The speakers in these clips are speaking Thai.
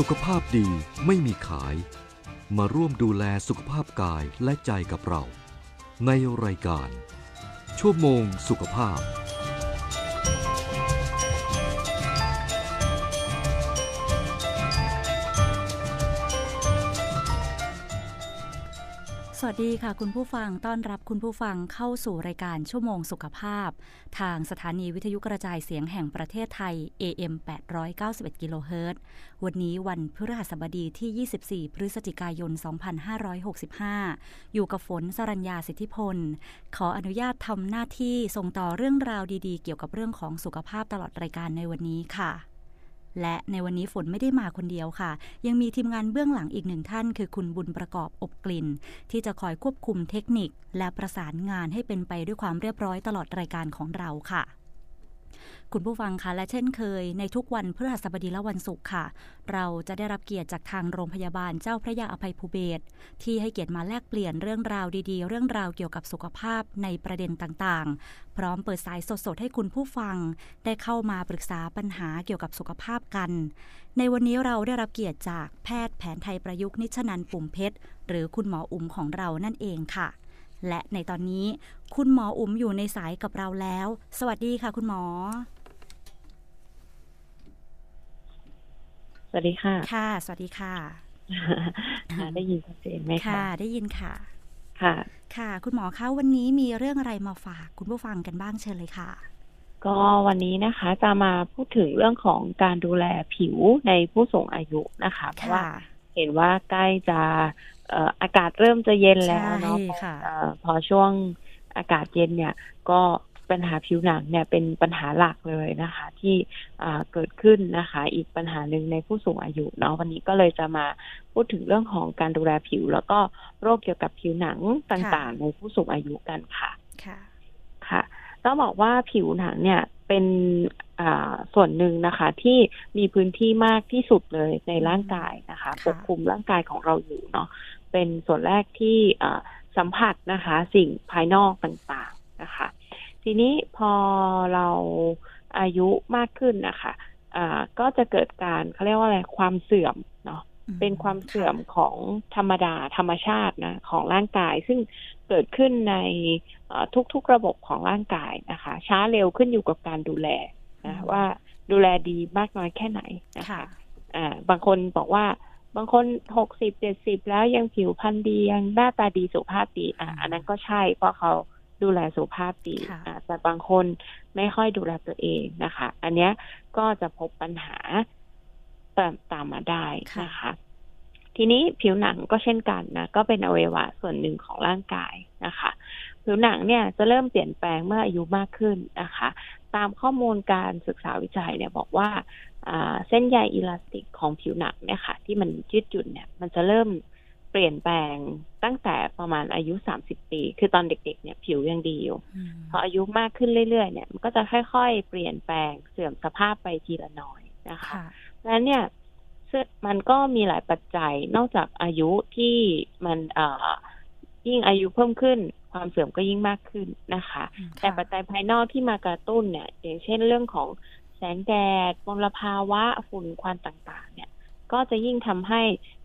สุขภาพดีไม่มีขาย มาร่วมดูแลสุขภาพกายและใจกับเรา ในรายการ ชั่วโมงสุขภาพ วัสดีค่ะ คุณผู้ฟังต้อนรับคุณผู้ฟังเข้าสู่รายการชั่วโมงสุขภาพ ทางสถานีวิทยุกระจายเสียงแห่งประเทศไทย AM 891กิโลเฮิรตซ์วันนี้วันพฤหัสบดีที่ 24 พฤศจิกายน 2565 อยู่กับฝนสรัญญาสิทธิพล ขออนุญาตทำหน้าที่ส่งต่อเรื่องราวดีๆ เกี่ยวกับเรื่องของสุขภาพตลอดรายการในวันนี้ค่ะ และในวันนี้ฝนไม่ได้มาคนเดียวค่ะ ยังมีทีมงานเบื้องหลังอีกหนึ่งท่าน คือคุณบุญประกอบอบกลิ่น ที่จะคอยควบคุมเทคนิค และประสานงานให้เป็นไปด้วยความเรียบร้อยตลอดรายการของเราค่ะ คุณผู้ฟังคะและเช่นเคย ในทุกวันพฤหัสบดีและวันศุกร์ค่ะ เราจะได้รับเกียรติจากทางโรงพยาบาลเจ้าพระยาอภัยภูเบศที่ให้เกียรติมาแลกเปลี่ยนเรื่องราวดีๆ เรื่องราวเกี่ยวกับสุขภาพในประเด็นต่างๆ พร้อมเปิดสายสดๆให้คุณผู้ฟัง ได้เข้ามาปรึกษาปัญหาเกี่ยวกับสุขภาพกัน ในวันนี้เราได้รับเกียรติจากแพทย์แผนไทยประยุกต์นิชนันปุ่มเพชรหรือคุณหมออุ๋มของเรานั่นเองค่ะ และในตอนนี้ คุณหมออุ๋มอยู่ในสายกับเราแล้ว สวัสดีค่ะ คุณหมอ วัสดีค่ะ ค่ะ สวัสดีค่ะค่ะ ได้ยินชัดเจนไหมคะ ค่ะ ได้ยินค่ะ ค่ะ ค่ะ คุณหมอคะวันนี้มีเรื่องอะไรมาฝากคุณผู้ฟังกันบ้างเชิญเลยค่ะ ก็วันนี้นะคะจะมาพูดถึงเรื่องของการดูแลผิวในผู้สูงอายุนะคะเพราะว่าเห็นว่าใกล้จะเอ่ออากาศเริ่มจะเย็นแล้วเนาะใช่ค่ะเอ่อพอช่วงอากาศเย็นเนี่ย ก็ ปัญหาผิวหนังเนี่ยเป็นปัญหาหลักเลยนะคะ ที่อ่าเกิดขึ้นนะคะ อีกปัญหาหนึ่งในผู้สูงอายุเนาะวันนี้ก็เลยจะมาพูดถึงเรื่องของการดูแลผิว แล้วก็โรคเกี่ยวกับผิวหนังต่างๆ ในผู้สูงอายุกันค่ะค่ะค่ะต้องบอกว่าผิวหนังเนี่ยเป็นอ่าส่วนหนึ่งนะคะ ที่มีพื้นที่มากที่สุดเลยในร่างกายนะคะค่ะปกคลุมร่างกายของเราอยู่เนาะเป็นส่วนแรกที่อ่าสัมผัสนะคะ สิ่งภายนอกต่างๆนะคะ ทีนี้พอเราอายุมากขึ้นนะคะอ่าก็จะเกิดการเขาเรียกว่าอะไรความเสื่อมเนาะเป็นความเสื่อมของธรรมดาธรรมชาตินะของร่างกาย ซึ่งเกิดขึ้นในเอ่อทุกๆระบบของร่างกายนะคะ ช้าเร็วขึ้นอยู่กับการดูแลนะว่าดูแลดีมากน้อยแค่ไหนนะคะค่ะอ่าบางคนบอกว่าบางคนหกสิบเจ็ดสิบแล้วยังผิวพรรณดียังหน้าตาดีสุขภาพดีอ่าอันนั้นก็ใช่เพราะเขา ดูแลสุขภาพดีค่ะอ่าแต่บางคนไม่ค่อยดูแลตัวเองนะคะ อันเนี้ยก็จะพบปัญหาตามตามมาได้นะคะ ทีนี้ผิวหนังก็เช่นกันนะ ก็เป็นอวัยวะส่วนหนึ่งของร่างกายนะคะ ผิวหนังเนี่ยจะเริ่มเปลี่ยนแปลงเมื่ออายุมากขึ้นนะคะ ตามข้อมูลการศึกษาวิจัยเนี่ยบอกว่าอ่าเส้นใยอิลาสติกของผิวหนังเนี่ยค่ะ ที่มันยืดหยุ่นเนี่ย มันจะเริ่ม เปลี่ยนแปลงตั้งแต่ประมาณอายุ30ปี คือตอนเด็ก ๆ เนี่ยผิวยังดีอยู่อืมพออายุมากขึ้นเรื่อยๆ เนี่ย มันก็จะค่อยๆ เปลี่ยนแปลงเสื่อมสภาพไปทีละน้อยนะคะค่ะแล้วเนี่ยซึ่งมันก็มีหลายปัจจัยนอกจากอายุที่มันเอ่อยิ่งอายุเพิ่มขึ้น ความเสื่อมก็ยิ่งมากขึ้นนะคะ แต่ปัจจัยภายนอกที่มากระตุ้นเนี่ย อย่างเช่นเรื่องของแสงแดดมลภาวะฝุ่นควันต่าง ๆ เนี่ย ก็จะยิ่งทำให้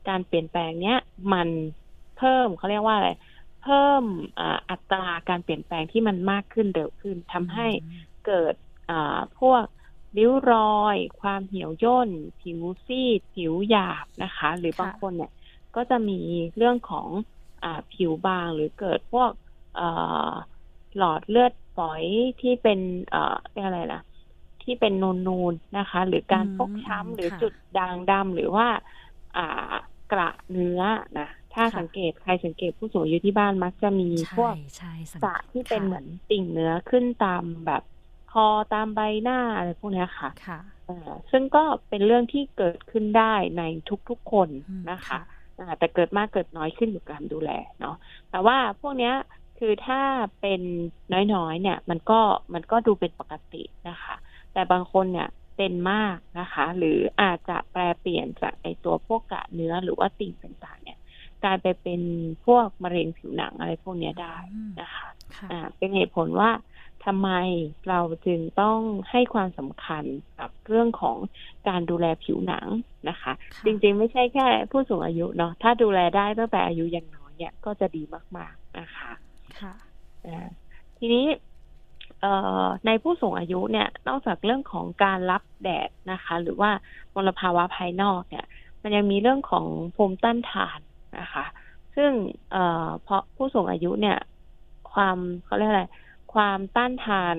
การเปลี่ยนแปลงเนี้ยมันเพิ่มเขาเรียกว่าอะไรเพิ่มอ่าอัตราการเปลี่ยนแปลงที่มันมากขึ้นเร็วขึ้นทำให้เกิดอ่าพวกริ้วรอย ความเหี่ยวย่น ผิวซีด ผิวหยาบนะคะ หรือค่ะบางคนเนี่ยก็จะมีเรื่องของอ่าผิวบางหรือเกิดพวกเอ่อหลอดเลือดฝอยที่เป็นเอ่อเรียกอะไรนะที่เป็นนูนๆนะคะ หรือการอืมฟกช้ำหรือค่ะจุดด่างดำหรือว่าอ่า กระเนื้อนะถ้าค่ะสังเกตใครสังเกตผู้สูงอายุที่บ้านมักจะมีใช่พวกใช่สังสระที่เป็นค่ะเหมือนติ่งเนื้อขึ้นตามแบบคอตามใบหน้าอะไรพวกเนี้ยค่ะค่ะเอ่อซึ่งก็เป็นเรื่องที่เกิดขึ้นได้ในทุกๆคนอืมนะคะอ่าแต่เกิดมากเกิดน้อยขึ้นอยู่กับการดูแลเนาะแต่ว่าพวกเนี้ยคือถ้าเป็นน้อยๆเนี่ย มันก็มันก็ดูเป็นปกตินะคะ แต่บางคนเนี่ย เป็นมากนะคะ หรืออาจจะแปลเปลี่ยนจากไอตัวพวกกระเนื้อหรือว่าติ่งต่างๆ เนี่ยกลายไปเป็นพวกมะเร็งผิวหนังอะไรพวกเนี้ยได้อืมนะคะค่ะอ่าเป็นเหตุผลว่าทำไมเราจึงต้องให้ความสำคัญกับเรื่องของการดูแลผิวหนังนะคะค่ะจริงๆไม่ใช่แค่ผู้สูงอายุเนาะถ้าดูแลได้ตั้งแต่อายุยังน้อยเนี่ยก็จะดีมากๆนะคะค่ะอ่าทีนี้เอ่อ ในผู้สูงอายุเนี่ยนอกจากเรื่องของการรับแดดนะคะ หรือว่ามลภาวะภายนอกเนี่ย มันยังมีเรื่องของภูมิต้านทานนะคะ ซึ่งเพราะผู้สูงอายุเนี่ย ความเขาเรียกอะไร ความต้านทาน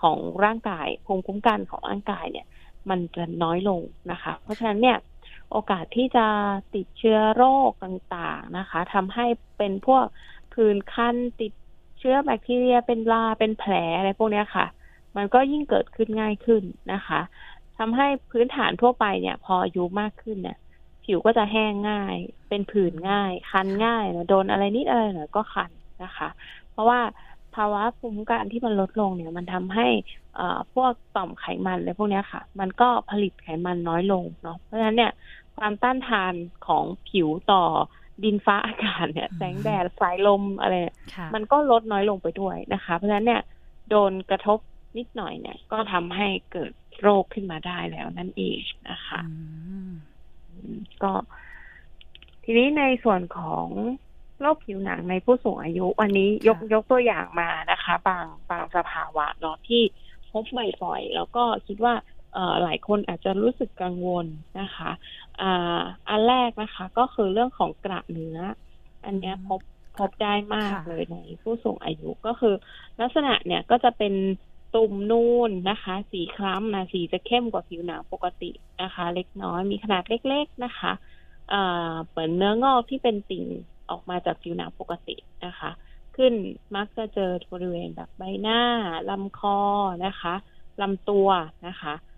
ของร่างกายภูมิคุ้มกันของร่างกายเนี่ย มันจะน้อยลงนะคะ เพราะฉะนั้นเนี่ยโอกาสที่จะติดเชื้อโรคต่างๆนะคะทำให้เป็นพวกผื่นคันติด เชื้อแบคทีเรียเป็นลาเป็นแผลอะไรพวกเนี้ยค่ะ มันก็ยิ่งเกิดขึ้นง่ายขึ้นนะคะทำให้พื้นฐานทั่วไปเนี่ย พออายุมากขึ้นเนี่ยผิวก็จะแห้งง่าย เป็นผื่นง่าย คันง่ายนะโดนอะไรนิดอะไรหน่อยก็คันนะคะ เพราะว่าภาวะภูมิคุ้มกันที่มันลดลงเนี่ย มันทำให้เอ่อพวกต่อมไขมันอะไรพวกเนี้ยค่ะ มันก็ผลิตไขมันน้อยลงเนาะเพราะฉะนั้นเนี่ยความต้านทานของผิวต่อ ดินฟ้าอากาศเนี่ยอืมแสงแดดสายลมอะไรเนี่ยค่ะมันก็ลดน้อยลงไปด้วยนะคะ เพราะฉะนั้นเนี่ยโดนกระทบนิดหน่อยเนี่ย ก็ทำให้เกิดโรคขึ้นมาได้แล้วนั่นเองนะคะอืมอืมก็ ทีนี้ในส่วนของโรคผิวหนังในผู้สูงอายุวันนี้ยกค่ะยกตัวอย่างมานะคะ บางบางสภาวะเนาะที่พบบ่อยๆแล้วก็คิดว่าเอ่อ หลายคนอาจจะรู้สึกกังวลนะคะอ่าอันแรกนะคะก็คือเรื่องของกระเนื้อ อันเนี้ยพบพบได้มากค่ะเลยในผู้สูงอายุก็คือ ลักษณะเนี่ยก็จะเป็นตุ่มนูนนะคะ สีคล้ำนะสีจะเข้มกว่าผิวหนังปกตินะคะ เล็กน้อยมีขนาดเล็ก ๆนะคะอ่าเหมือนเนื้องอกที่เป็นติ่งออกมาจากผิวหนังปกตินะคะ ขึ้นมักจะเจอบริเวณแบบใบหน้าลำคอนะคะลำตัวนะคะอ่า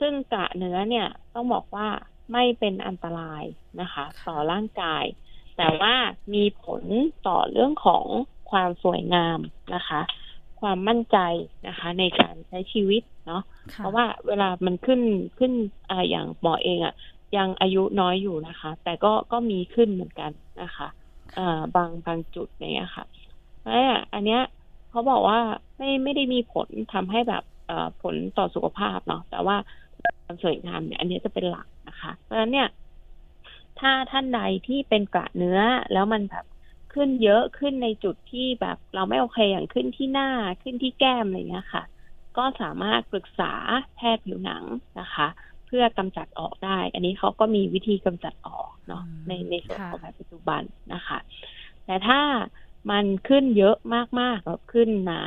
ซึ่งกระเนื้อเนี่ยต้องบอกว่าไม่เป็นอันตรายนะคะ ต่อร่างกาย แต่ว่ามีผลต่อเรื่องของความสวยงามนะคะ ความมั่นใจนะคะ ในการใช้ชีวิตเนาะค่ะเพราะว่าเวลามันขึ้นขึ้นอ่าอย่างหมอเองอะ่ะ ยังอายุน้อยอยู่นะคะ แต่ก็ก็มีขึ้นเหมือนกันนะคะอ่าบางบางจุดอย่างเนี้ยค่ะเพราะฉะนั้นอันเนี้ยเขาบอกว่าไม่ไม่ได้มีผลทำให้แบบเอ่อ ผลต่อสุขภาพเนาะแต่ว่าความสวยงามเนี่ยอันเนี้ยจะเป็นหลักนะคะ เพราะฉะนั้นเนี่ย ถ้าท่านใดที่เป็นกระเนื้อแล้วมันแบบขึ้นเยอะขึ้นในจุดที่แบบเราไม่โอเคอย่างขึ้นที่หน้าขึ้นที่แก้มอะไรเงี้ยค่ะ ก็สามารถปรึกษาแพทย์ผิวหนังนะคะ เพื่อกำจัดออกได้ อันนี้เขาก็มีวิธีกำจัดออกเนาะอืมในในส่วนค่ะของแพทย์ปัจจุบันนะคะ แต่ถ้ามันขึ้นเยอะมากๆแบบขึ้นหนา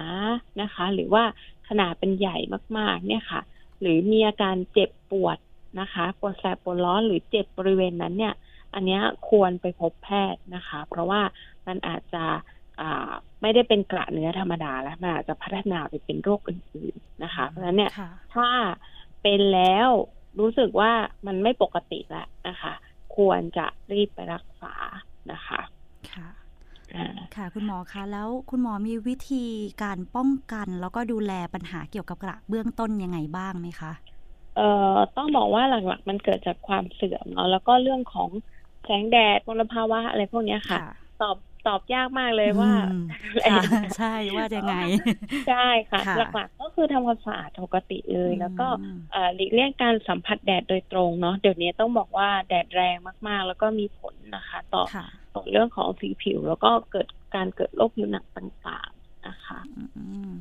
นะคะ หรือว่า ขนาดเป็นใหญ่มากๆ เนี่ยค่ะ หรือมีอาการเจ็บปวดนะคะปวดแสบปวดร้อนหรือเจ็บบริเวณนั้นเนี่ย อันเนี้ยควรไปพบแพทย์นะคะ เพราะว่ามันอาจจะอ่าไม่ได้เป็นกระเนื้อธรรมดาแล้วมันอาจจะพัฒนาไปเป็นโรคอื่นๆนะคะ เพราะฉะนั้นเนี่ยค่ะถ้าเป็นแล้วรู้สึกว่ามันไม่ปกติแล้วนะคะ ควรจะรีบไปรักษานะคะ ค่ะอ่าค่ะ คุณหมอคะแล้วคุณหมอมีวิธีการป้องกัน แล้วก็ดูแลปัญหาเกี่ยวกับกระเบื้องต้นยังไงบ้างไหมคะเอ่อต้องบอกว่าหลักๆ มันเกิดจากความเสื่อมเนาะแล้วก็เรื่องของแสงแดดมลภาวะอะไรพวกเนี้ยค่ะตอบ ตอบยากมากเลยว่าอืมอะไรค่ะอย่างเงี้ยใช่ว่ายังไง ใช่ค่ะค่ะ หลักๆก็คือทำความสะอาดปกติเลย แล้วก็อืมเอ่อหลีกเลี่ยงการสัมผัสแดดโดยตรงเนาะเดี๋ยวนี้ต้องบอกว่าแดดแรงมากๆ แล้วก็มีผลนะคะ ต่อค่ะต่อเรื่องของสีผิว แล้วก็เกิดการเกิดโรคผิวหนังต่างๆนะคะอืมอืม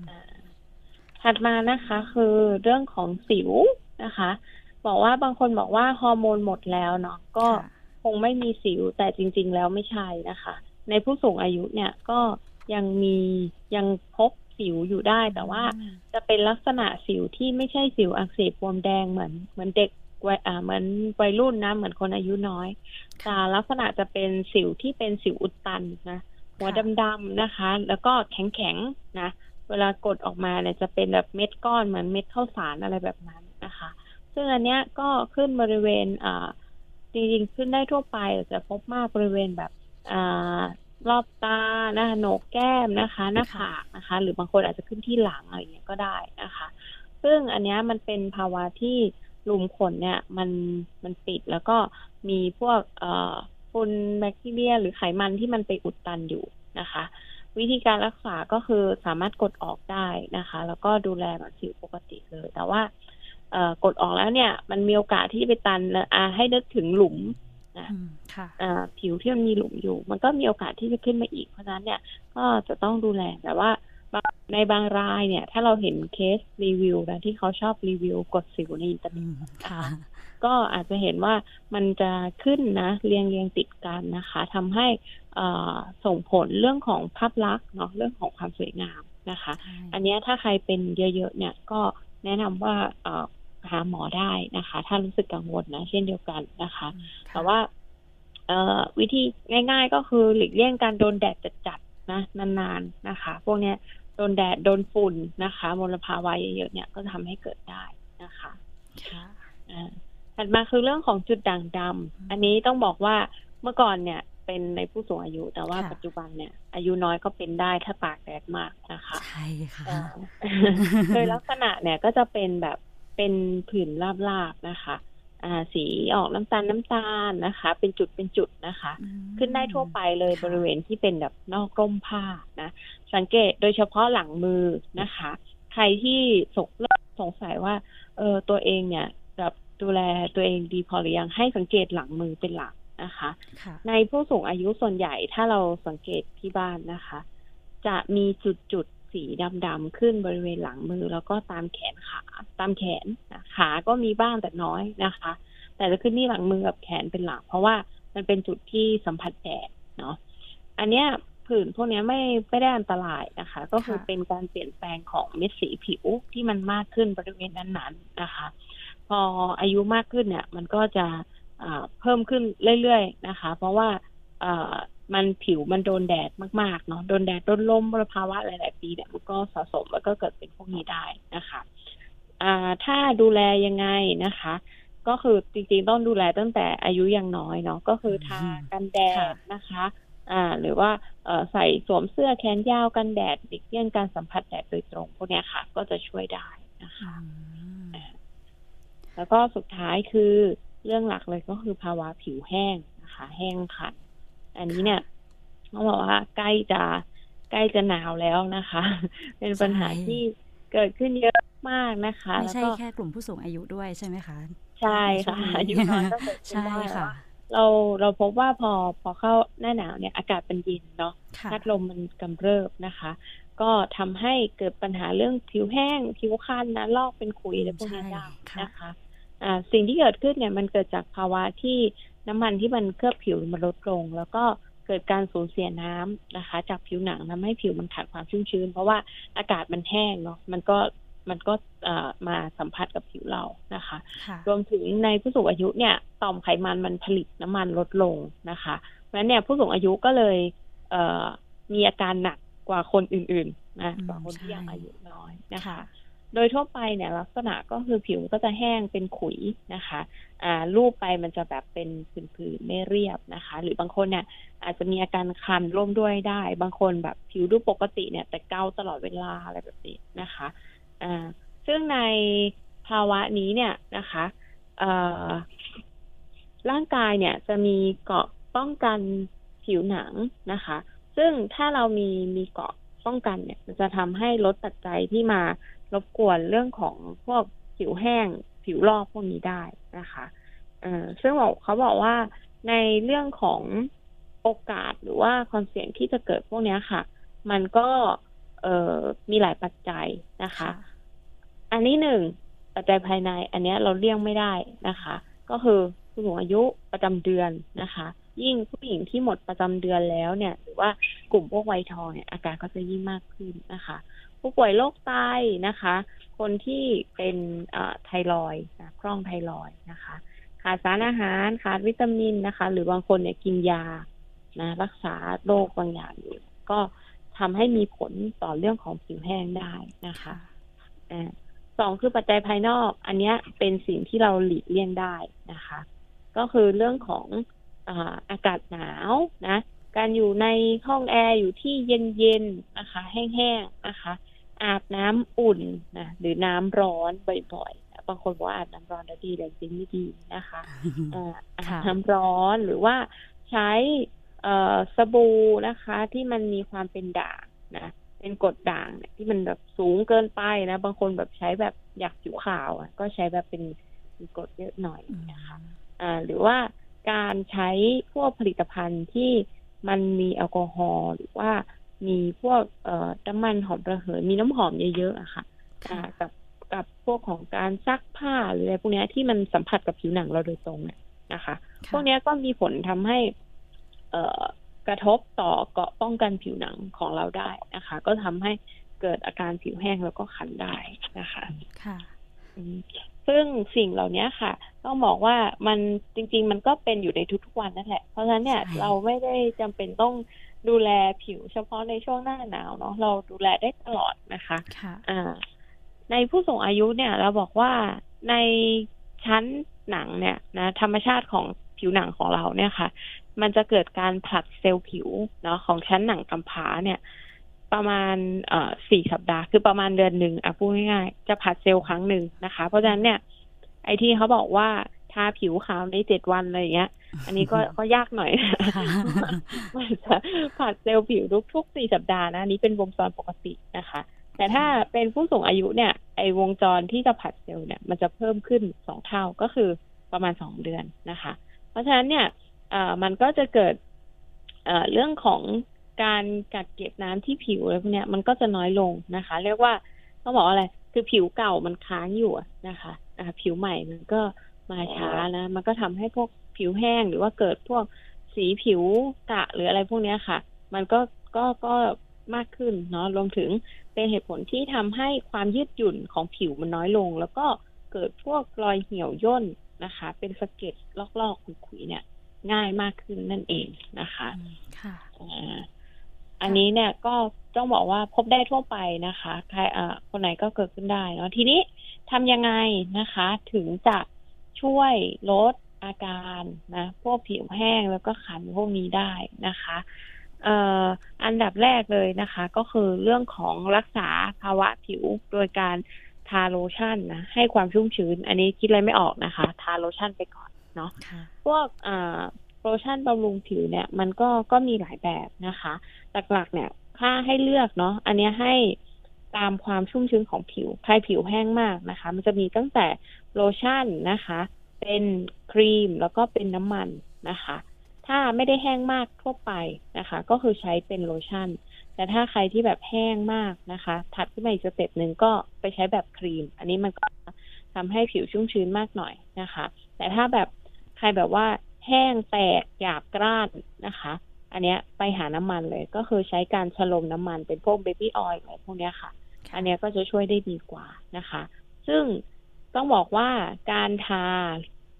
ถัดมานะคะ คือเรื่องของสิวนะคะ บอกว่าบางคนบอกว่าฮอร์โมนหมดแล้วเนาะก็ค่ะคงไม่มีสิวแต่จริง ๆ แล้วไม่ใช่นะคะ ในผู้สูงอายุเนี่ยก็ยังมียังพบสิวอยู่ได้ แต่ว่าอืมจะเป็นลักษณะสิวที่ไม่ใช่สิวอักเสบบวมแดงเหมือนเหมือนเด็กวัยอ่าเหมือนวัยรุ่นนะเหมือนคนอายุน้อยแต่ลักษณะจะเป็นสิวที่เป็นสิวอุดตันนะหัวดำๆนะคะ แล้วก็แข็งๆนะ เวลากดออกมาเนี่ยจะเป็นแบบเม็ดก้อนเหมือนเม็ดข้าวสารอะไรแบบนั้นนะคะ ซึ่งอันเนี้ยก็ขึ้นบริเวณอ่าจริงๆขึ้นได้ทั่วไปแต่จะพบมากบริเวณแบบอ่า รอบตานะคะโหนกแก้มนะคะ หน้าผากนะคะ หรือบางคนอาจจะขึ้นที่หลังอะไรอย่างเงี้ยก็ได้นะคะ ซึ่งอันเนี้ยมันเป็นภาวะที่หลุมขนเนี่ยมันมันปิดแล้วก็มีพวกเอ่อฝุ่นแบคทีเรีย หรือไขมันที่มันไปอุดตันอยู่นะคะ วิธีการรักษาก็คือสามารถกดออกได้นะคะ แล้วก็ดูแลแบบสิวปกติเลย แต่ว่าเอ่อกดออกแล้วเนี่ย มันมีโอกาสที่จะไปตันอ่าให้นึกถึงหลุม นะอืมค่ะอ่าผิวที่มันมีหลุมอยู่ มันก็มีโอกาสที่จะขึ้นมาอีก เพราะฉะนั้นเนี่ยก็จะต้องดูแลแต่ว่าบางในบางรายเนี่ย ถ้าเราเห็นเคสรีวิวนะที่เขาชอบรีวิวกดสิวในอินเทอร์เน็ต อืมค่ะก็อาจจะเห็นว่ามันจะขึ้นนะเรียงเรียงติดกันนะคะทำให้เอ่อส่งผลเรื่องของภาพลักษณ์เนาะเรื่องของความสวยงามนะคะ อันเนี้ยถ้าใครเป็นเยอะๆเนี่ยก็แนะนำว่าเอ่อ หาหมอได้นะคะ ถ้ารู้สึกกังวลนะ เช่นเดียวกันนะคะ แต่ว่าเอ่อวิธีง่าย ๆ ก็คือหลีกเลี่ยงการโดนแดดจัดๆนะนานๆนะคะ พวกเนี้ยโดนแดดโดนฝุ่นนะคะมลภาวะเยอะๆเนี่ยก็ทำให้เกิดได้นะคะค่ะอ่าถัดมาคือเรื่องของจุดด่างดำอันนี้ต้องบอกว่าเมื่อก่อนเนี่ย เป็นในผู้สูงอายุ แต่ว่าค่ะปัจจุบันเนี่ย อายุน้อยก็เป็นได้ถ้าตากแดดมากนะคะ ใช่ค่ะเอ่อโดยลักษณะเนี่ยก็จะเป็นแบบ เป็นผื่นลาบๆนะคะอ่าสีออกน้ำตาลน้ำตาลนะคะ เป็นจุดเป็นจุดนะคะอืมขึ้นได้ทั่วไปเลยค่ะบริเวณที่เป็นแบบนอกร่มผ้านะ สังเกตโดยเฉพาะหลังมือนะคะ ใครที่สงสงสัยว่า เออตัวเองเนี่ยแบบดูแลตัวเองดีพอหรือยังให้สังเกตหลังมือเป็นหลักนะคะค่ะในผู้สูงอายุส่วนใหญ่ถ้าเราสังเกตที่บ้านนะคะ จะมีจุดจุดๆ สีดำๆขึ้นบริเวณหลังมือ แล้วก็ตามแขนขาตามแขนขาก็มีบ้างแต่น้อยนะคะ แต่จะขึ้นที่หลังมือกับแขนเป็นหลัก เพราะว่ามันเป็นจุดที่สัมผัสแดดเนาะอันเนี้ยผื่นพวกนี้ไม่ไม่ได้อันตรายนะคะ ก็คือเป็นการเปลี่ยนแปลงของเม็ดสีผิวที่มันมากขึ้นบริเวณนั้นๆนะคะ พออายุมากขึ้นเนี่ย มันก็จะเพิ่มขึ้นเรื่อยๆนะคะ เพราะว่า มันผิวมันโดนแดดมากๆเนาะโดนแดดโดนลมมลภาวะหลาย ๆ ปีเนี่ยมันก็สะสมแล้วก็เกิดเป็นพวกนี้ได้นะคะอ่าถ้าดูแลยังไงนะคะ ก็คือจริงๆต้องดูแลตั้งแต่อายุยังน้อยเนาะก็คือทากันแดค่ะดนะคะอ่าหรือว่าเอ่อใส่สวมเสื้อแขนยาวกันแดดหลีกเลี่ยงการสัมผัสแดดโดยตรงพวกเนี้ยค่ะ ก็จะช่วยได้นะคะอืมแล้วก็สุดท้ายคือเรื่องหลักเลยก็คือภาวะผิวแห้งนะคะ แห้งขัด อันนี้เนี่ยต้องบอกว่าใกล้จะใกล้จะหนาวแล้วนะคะ เป็นปัญหาที่เกิดขึ้นเยอะมากนะคะไม่แล้วใช่ก็แค่กลุ่มผู้สูงอายุด้วยใช่ไหมคะใช่ค่ะช่วงนี้อายุน้อยก็เกิดขึ้นใช่ได้ค่ะเราเราพบว่าพอพอเข้าหน้าหนาวเนี่ยอากาศเป็นเย็นเนาะค่ะพัดลมมันกำเริบนะคะ ก็ทำให้เกิดปัญหาเรื่องผิวแห้ง ผิวคันนะลอกเป็นขุยอะไรพวกนี้ใช่ได้ค่ะนะคะ อ่าสิ่งที่เกิดขึ้นเนี่ยมันเกิดจากภาวะที่ น้ำมันที่มันเคลือบผิวมันลดลง แล้วก็เกิดการสูญเสียน้ำนะคะ จากผิวหนังทำให้ผิวมันขาดความชุ่มชื้น เพราะว่าอากาศมันแห้งเนาะมันก็มันก็เอ่อมาสัมผัสกับผิวเรานะคะค่ะรวมถึงในผู้สูงอายุเนี่ยต่อมไขมันมันผลิตน้ำมันลดลงนะคะเพราะฉะนั้นเนี่ยผู้สูงอายุก็เลยเอ่อมีอาการหนักกว่าคนอื่นๆนะอืมกว่าคนที่ใช่ยังอายุน้อยนะคะค่ะ โดยทั่วไปเนี่ยลักษณะก็คือผิวก็จะแห้งเป็นขุยนะคะอ่ารูปไปมันจะแบบเป็นผื่นๆไม่เรียบนะคะ หรือบางคนเนี่ยอาจจะมีอาการคันร่วมด้วยได้ บางคนแบบผิวดูปกติเนี่ย แต่เกาตลอดเวลาอะไรแบบนี้นะคะอ่าซึ่งในภาวะนี้เนี่ยนะคะเอ่อร่างกายเนี่ยจะมีเกาะป้องกันผิวหนังนะคะ ซึ่งถ้าเรามีมีเกาะป้องกันเนี่ยจะทำให้ลดปัจจัยที่มา รบกวนเรื่องของพวกผิวแห้ง ผิวลอกพวกนี้ได้นะคะเอ่อซึ่งบอกเขาบอกว่าในเรื่องของโอกาสหรือว่าความเสี่ยงที่จะเกิดพวกเนี้ยค่ะ มันก็เอ่อมีหลายปัจจัยนะคะ อันนี้หนึ่งปัจจัยภายใน อันเนี้ยเราเลี่ยงไม่ได้นะคะ ก็คือผู้สูงอายุประจำเดือนนะคะ ยิ่งผู้หญิงที่หมดประจำเดือนแล้วเนี่ย หรือว่ากลุ่มพวกวัยทองเนี่ยอาการก็จะยิ่งมากขึ้นนะคะ ผู้ป่วยโรคไตนะคะ คนที่เป็นไทรอย์นะคล่องไทรอย์นะคะ ขาดสารอาหารขาดวิตามินนะคะ หรือบางคนเนี่ยกินยานะรักษาโรคบางอย่างอยู่ก็ทำให้มีผลต่อเรื่องของผิวแห้งได้นะคะอสองคือปัจจัยภายนอก อันนี้เป็นสิ่งที่เราหลีกเลี่ยงได้นะคะ ก็คือเรื่องของอากาศหนาวนะ การอยู่ในห้องแอร์อยู่ที่เย็นๆนะคะ แห้งๆนะคะ อาบน้ำอุ่นนะหรือน้ำร้อนบ่อยๆบางคนบอกว่าอาบน้ำร้อนแล้วดีแต่จริงไม่ดีนะคะเอ่ออาบค่ะน้ำร้อนหรือว่าใช้เเอ่อสบู่นะคะที่มันมีความเป็นด่างนะเป็นกรดด่างเนี่ยที่มันแบบสูงเกินไปนะบางคนแบบใช้แบบอยากผิวขาวอะก็ใช้แบบเป็นมีกรดเยอะหน่อยนะคะอ่าหรือว่าการใช้พวกผลิตภัณฑ์ที่มันมีแอลกอฮอล์หรือว่า มีพวกเอ่อน้ำมันหอมระเหยมีน้ำหอมเยอะๆอะค่ะอ่ากับกับพวกของการซักผ้าหรืออะไรพวกเนี้ยที่มันสัมผัสกับผิวหนังเราโดยตรงเนี่ยนะคะ พวกเนี้ยก็มีผลทำให้ เอ่อกระทบต่อเกาะป้องกันผิวหนังของเราได้นะคะ ก็ทำให้เกิดอาการผิวแห้งแล้วก็คันได้นะคะค่ะอืมซึ่งสิ่งเหล่านี้ค่ะ ต้องบอกว่ามันจริง ๆ มันก็เป็นอยู่ในทุกๆวันนั่นแหละ เพราะฉะนั้นเนี่ยใช่เราไม่ได้จำเป็นต้อง ดูแลผิวเฉพาะในช่วงหน้าหนาวเนาะเราดูแลได้ตลอดนะคะค่ะอ่าในผู้สูงอายุเนี่ย เราบอกว่าในชั้นหนังเนี่ยนะธรรมชาติของผิวหนังของเราเนี่ยค่ะ มันจะเกิดการผลัดเซลล์ผิวเนาะของชั้นหนังกำพร้าเนี่ย ประมาณเอ่อสี่สัปดาห์ คือประมาณเดือนหนึ่งอะพูดง่ายๆจะผลัดเซลล์ครั้งหนึ่งนะคะ เพราะฉะนั้นเนี่ย ไอที่เขาบอกว่า ทาผิวขาวในเจ็ดวันอะไรอย่างเงี้ย อันนี้ก็ก็ยากหน่อยค่ะมันจะผัดเซลล์ผิวทุกทุกสี่สัปดาห์นะอันนี้เป็นวงจรปกตินะคะ แต่ถ้าเป็นผู้สูงอายุเนี่ย ไอวงจรที่จะผัดเซลล์เนี่ย มันจะเพิ่มขึ้นสองเท่าก็คือประมาณสองเดือนนะคะ เพราะฉะนั้นเนี่ยเอ่อมันก็จะเกิดเอ่อเรื่องของการกักเก็บน้ำที่ผิวอะไรพวกเนี้ยมันก็จะน้อยลงนะคะ เรียกว่าต้องบอกว่าอะไร คือผิวเก่ามันค้างอยู่อะนะคะอ่าผิวใหม่มันก็ มาช้านะ มันก็ทำให้พวกผิวแห้งหรือว่าเกิดพวกสีผิวกระหรืออะไรพวกเนี้ยค่ะ มันก็ก็ก็มากขึ้นเนาะรวมถึงเป็นเหตุผลที่ทำให้ความยืดหยุ่นของผิวมันน้อยลง แล้วก็เกิดพวกรอยเหี่ยวย่นนะคะ เป็นสะเก็ดลอกๆขุยๆเนี่ย ง่ายมากขึ้นนั่นเองนะคะอืมค่ะอ่าอันนี้เนี่ยก็ต้องบอกว่าพบได้ทั่วไปนะคะใครอ่าคนไหนก็เกิดขึ้นได้เนาะทีนี้ทำยังไงนะคะ ถึงจะ ช่วยลดอาการนะพวกผิวแห้งแล้วก็ขันพวกนี้ได้นะคะเอ่ออันดับแรกเลยนะคะ ก็คือเรื่องของรักษาภาวะผิวโดยการทาโลชั่นนะให้ความชุ่มชื้น อันนี้คิดอะไรไม่ออกนะคะ ทาโลชั่นไปก่อนเนาะค่ะพวกอ่าโลชั่นบำรุงผิวเนี่ย มันก็ก็มีหลายแบบนะคะ หลักๆเนี่ย ถ้าให้เลือกเนาะอันเนี้ยให้ ตามความชุ่มชื้นของผิว ใครผิวแห้งมากนะคะ มันจะมีตั้งแต่โลชั่นนะคะ เป็นครีมแล้วก็เป็นน้ำมันนะคะ ถ้าไม่ได้แห้งมากทั่วไปนะคะ ก็คือใช้เป็นโลชั่น แต่ถ้าใครที่แบบแห้งมากนะคะ ถัดขึ้นมาอีก step หนึ่งก็ไปใช้แบบครีม อันนี้มันก็ทำให้ผิวชุ่มชื้นมากหน่อยนะคะ แต่ถ้าแบบใครแบบว่าแห้งแตกหยาบกร้านนะคะ อันเนี้ยไปหาน้ำมันเลย ก็คือใช้การชโลมน้ำมันเป็นพวก baby oil อะไรพวกเนี้ยค่ะ อันเนี้ยก็จะช่วยได้ดีกว่านะคะ ซึ่งต้องบอกว่าการทา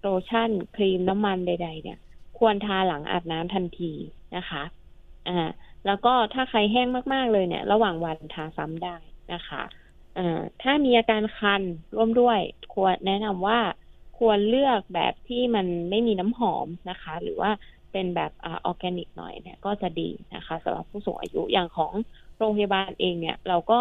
โลชั่นครีมน้ำมันใด ๆ เนี่ย ควรทาหลังอาบน้ำทันทีนะคะอ่าแล้วก็ถ้าใครแห้งมาก ๆ เลยเนี่ย ระหว่างวันทาซ้ำได้นะคะอ่าถ้ามีอาการคันร่วมด้วย ควรแนะนำว่าควรเลือกแบบที่มันไม่มีน้ำหอมนะคะ หรือว่า เป็นแบบออร์แกนิกหน่อยเนี่ยก็จะดีนะคะสำหรับผู้สูงอายุอย่างของโรงพยาบาลเองเนี่ย เราก็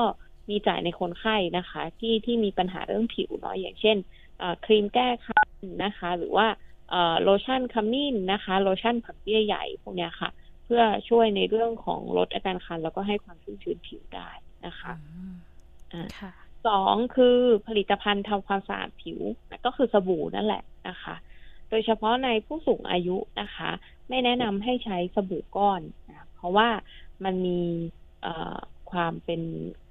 มีจ่ายในคนไข้นะคะ ที่ที่มีปัญหาเรื่องผิวเนาะอย่างเช่นอ่าครีมแก้คันนะคะ หรือว่าเอ่อโลชั่นขมิ้นนะคะโลชั่นผักเบี้ยใหญ่พวกเนี้ยค่ะ เพื่อช่วยในเรื่องของลดอาการคัน แล้วก็ให้ความชุ่มชื้นผิวได้นะคะอืมอ่าค่ะสองคือผลิตภัณฑ์ทำความสะอาดผิวก็คือสบู่นั่นแหละนะคะ โดยเฉพาะในผู้สูงอายุนะคะ ไม่แนะนำให้ใช้สบู่ก้อนนะเพราะว่ามันมีความเป็น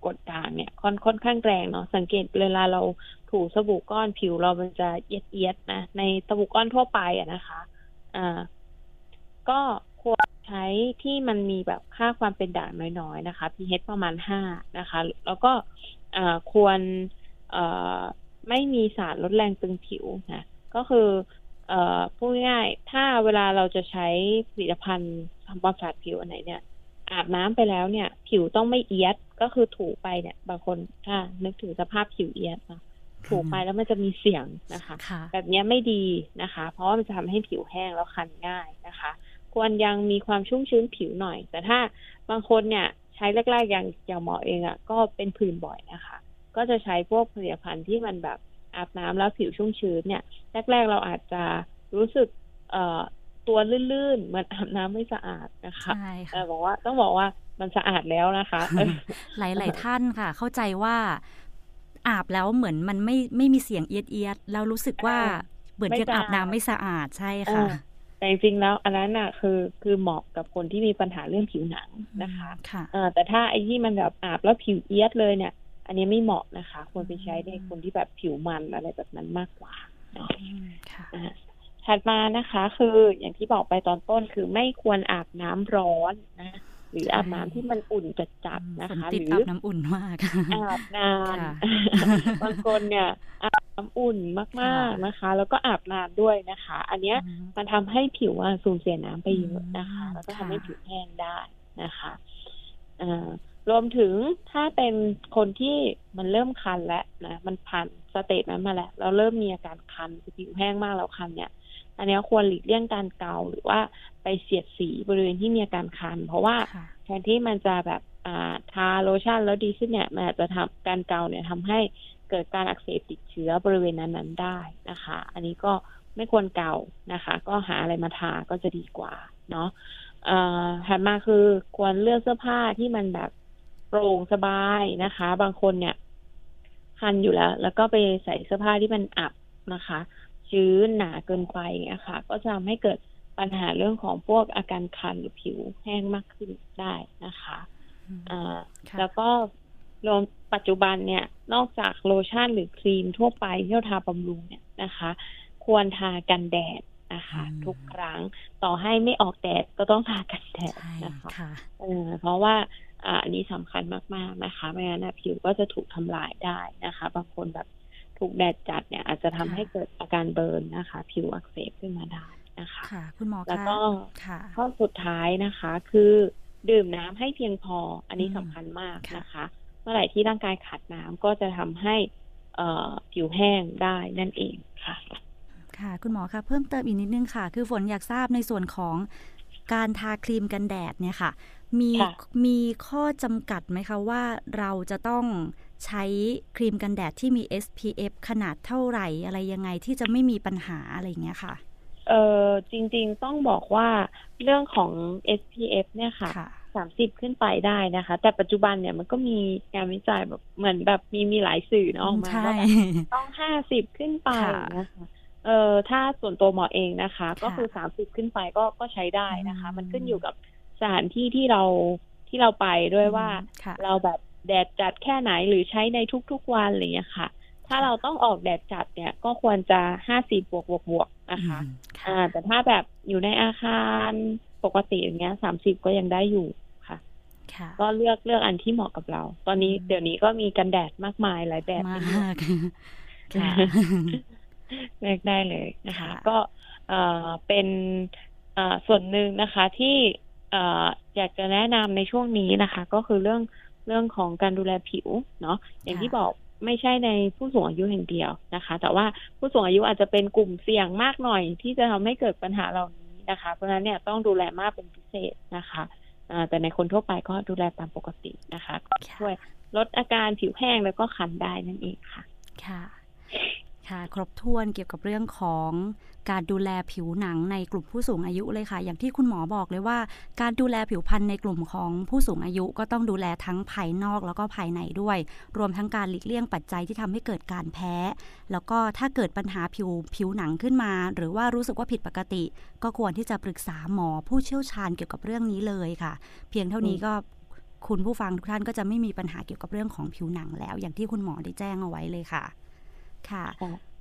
กรดด่างเนี่ยค่อนค่อนข้างแรงเนาะสังเกตเวลาเราถูสบู่ก้อนผิวเรามันจะเอียดเอียดๆนะในสบู่ก้อนทั่วไปอะนะคะอ่าก็ควรใช้ที่มันมีแบบค่าความเป็นด่างน้อยๆนะคะ pH ประมาณห้านะคะ แล้วก็ควรไม่มีสารลดแรงตึงผิวนะก็คือ เอ่อพูดง่ายๆถ้าเวลาเราจะใช้ผลิตภัณฑ์ทำความสะอาดผิวอันไหนเนี่ย อาบน้ำไปแล้วเนี่ย ผิวต้องไม่เอียดก็คือถูไปเนี่ย บางคนถ้านึกถึงสภาพผิวเอียดนะถูไปแล้วมันจะมีเสียงนะคะค่ะแบบเนี้ยไม่ดีนะคะ เพราะว่ามันจะทำให้ผิวแห้งแล้วคันง่ายนะคะ ควรยังมีความชุ่มชื้นผิวหน่อย แต่ถ้าบางคนเนี่ยใช้แรกๆอย่างอย่างหมอเองอะ่ะ ก็เป็นผื่นบ่อยนะคะ ก็จะใช้พวกผลิตภัณฑ์ที่มันแบบ อาบน้ำแล้วผิวชุ่มชื้นเนี่ย แรก ๆ เราอาจจะรู้สึกเอ่อตัวลื่นๆเหมือนอาบน้ำไม่สะอาดนะคะใช่แต่ค่ะบอกว่าต้องบอกว่ามันสะอาดแล้วนะคะเออหลาย ๆ ท่านค่ะ เข้าใจว่าอาบแล้วเหมือนมันไม่ไม่มีเสียงเอียดเอียดๆแล้วรู้สึกว่าอ่าเหมือนไม่ยังอาบสะอาดน้ำไม่สะอาดใช่ค่ะอ่าแต่จริงๆแล้วอันนั้นน่ะคือคือเหมาะกับคนที่มีปัญหาเรื่องผิวหนังนะคะค่ะเออแต่ถ้าไอ้ที่มันแบบอาบแล้วผิวเอียดเลยเนี่ย อันนี้ไม่เหมาะนะคะ ควรไปใช้ในคนที่แบบผิวมันอะไรแบบนั้นมากกว่าเนาะอืมค่ะอ่าถัดมานะคะ คืออย่างที่บอกไปตอนต้นคือไม่ควรอาบน้ำร้อนนะหรือใช่อาบน้ำที่มันอุ่นจัดๆนะฝนคะติดหรืออาบน้ำอุ่นมากอาบนานค่ะบางคนเนี่ยอาบน้ำอุ่นมากค่ะๆนะคะ แล้วก็อาบนานด้วยนะคะ อันเนี้ยอืมมันทำให้ผิวอะสูญเสียน้ำไปเยอะนะคะอืมแล้วก็ค่ะทำให้ผิวแห้งได้นะคะอ่า รวมถึงถ้าเป็นคนที่มันเริ่มคันแล้วนะมันผ่าน stage นั้นมาแล้วแล้วเริ่มมีอาการคันคือผิวแห้งมากแล้วคันเนี่ย อันเนี้ยควรหลีกเลี่ยงการเกาหรือว่าไปเสียดสีบริเวณที่มีอาการคัน เพราะว่าค่ะแทนที่มันจะแบบอ่าทาโลชั่นแล้วดีขึ้นเนี่ยมันอาจจะทำการเกาเนี่ยทำให้เกิดการอักเสบติดเชื้อบริเวณนั้นๆได้นะคะ อันนี้ก็ไม่ควรเกานะคะ ก็หาอะไรมาทาก็จะดีกว่าเนาะเอ่อถัดมาคือควรเลือกเสื้อผ้าที่มันแบบ โปร่งสบายนะคะ บางคนเนี่ยคันอยู่แล้ว แล้วก็ไปใส่เสื้อผ้าที่มันอับนะคะ ชื้นหนาเกินไปอย่างเงี้ยค่ะ ก็จะทำให้เกิดปัญหาเรื่องของพวกอาการคันหรือผิวแห้งมากขึ้นได้นะคะอ่าค่ะแล้วก็รวมปัจจุบันเนี่ย นอกจากโลชั่นหรือครีมทั่วไปที่เราทาบำรุงเนี่ยนะคะ ควรทากันแดดนะคะอืมทุกครั้งต่อให้ไม่ออกแดดก็ต้องทากันแดดใช่นะคะค่ะเออเพราะว่า อ่าอันนี้สำคัญมากๆนะคะไม่งั้นนะผิวก็จะถูกทำลายได้นะคะ บางคนแบบถูกแดดจัดเนี่ย อาจจะทำค่ะให้เกิดอาการเบิร์นนะคะ ผิวอักเสบขึ้นมาได้นะคะค่ะ คุณหมอแล้วคะก็ค่ะข้อสุดท้ายนะคะ คือดื่มน้ำให้เพียงพอ อันนี้อืมสำคัญมากค่ะนะคะ เมื่อไหร่ที่ร่างกายขาดน้ำก็จะทำให้เอ่อผิวแห้งได้นั่นเองค่ะค่ะ คุณหมอคะเพิ่มเติมอีกนิดนึงค่ะ คือฝนอยากทราบในส่วนของการทาครีมกันแดดเนี่ยค่ะ มีค่ะมีข้อจำกัดไหมคะว่าเราจะต้องใช้ครีมกันแดดที่มี SPF ขนาดเท่าไหร่อะไรยังไงที่จะไม่มีปัญหาอะไรอย่างเงี้ยค่ะเออจริงๆต้องบอกว่าเรื่องของ SPF เนี่ยค่ะค่ะสามสิบขึ้นไปได้นะคะ แต่ปัจจุบันเนี่ยมันก็มีงานวิจัยแบบเหมือนแบบมีมีหลายสื่อเนอะออกมาใช่ว่าแบบต้องห้าสิบขึ้นไปค่ะนะคะเออถ้าส่วนตัวหมอเองนะคะ ก็ค่ะคือสามสิบขึ้นไปก็ก็ใช้ได้นะคะอืมมันขึ้นอยู่กับ สถานที่ที่เราที่เราไปด้วยว่าค่ะเราแบบแดดจัดแค่ไหนหรือใช้ในทุกๆวันอะไรอย่างเงี้ยค่ะ ถ้าเราต้องออกแดดจัดเนี่ย ก็ควรจะห้าสิบบวกบวกบวกๆนะคะอืมค่ะอ่า แต่ถ้าแบบอยู่ในอาคารปกติอย่างเงี้ยสามสิบก็ยังได้อยู่ค่ะค่ะก็เลือกเลือกอันที่เหมาะกับเรา ตอนนี้อืมเดี๋ยวนี้ก็มีกันแดดมากมายหลายแบบมาให้เลือกกค่ะเลือกได้เลยนะคะค่ะก็เอ่อเป็นเอ่อส่วนหนึ่งนะคะที่เอ่ออยากจะแนะนำในช่วงนี้นะคะ ก็คือเรื่องเรื่องของการดูแลผิวเนาะอย่างที่บอกไม่ใช่ในผู้สูงอายุอย่างเดียวนะคะ แต่ว่าผู้สูงอายุอาจจะเป็นกลุ่มเสี่ยงมากหน่อย ที่จะทำให้เกิดปัญหาเหล่านี้นะคะ เพราะฉะนั้นเนี่ยต้องดูแลมากเป็นพิเศษนะคะอ่าแต่ในคนทั่วไปก็ดูแลตามปกตินะคะ ก็ช่วยลดอาการผิวแห้งแล้วก็คันได้นั่นเองค่ะ ค่ะ ค่ะครบถ้วนเกี่ยวกับเรื่องของการดูแลผิวหนังในกลุ่มผู้สูงอายุเลยค่ะ อย่างที่คุณหมอบอกเลยว่า การดูแลผิวพรรณในกลุ่มของผู้สูงอายุก็ต้องดูแลทั้งภายนอกแล้วก็ภายในด้วย รวมทั้งการหลีกเลี่ยงปัจจัยที่ทำให้เกิดการแพ้ แล้วก็ถ้าเกิดปัญหาผิวผิวหนังขึ้นมา หรือว่ารู้สึกว่าผิดปกติ ก็ควรที่จะปรึกษาหมอผู้เชี่ยวชาญเกี่ยวกับเรื่องนี้เลยค่ะ เพียงเท่านี้ก็คุณผู้ฟังทุกท่านก็จะไม่มีปัญหาเกี่ยวกับเรื่องของผิวหนังแล้ว อย่างที่คุณหมอได้แจ้งเอาไว้เลยค่ะ ค่ะ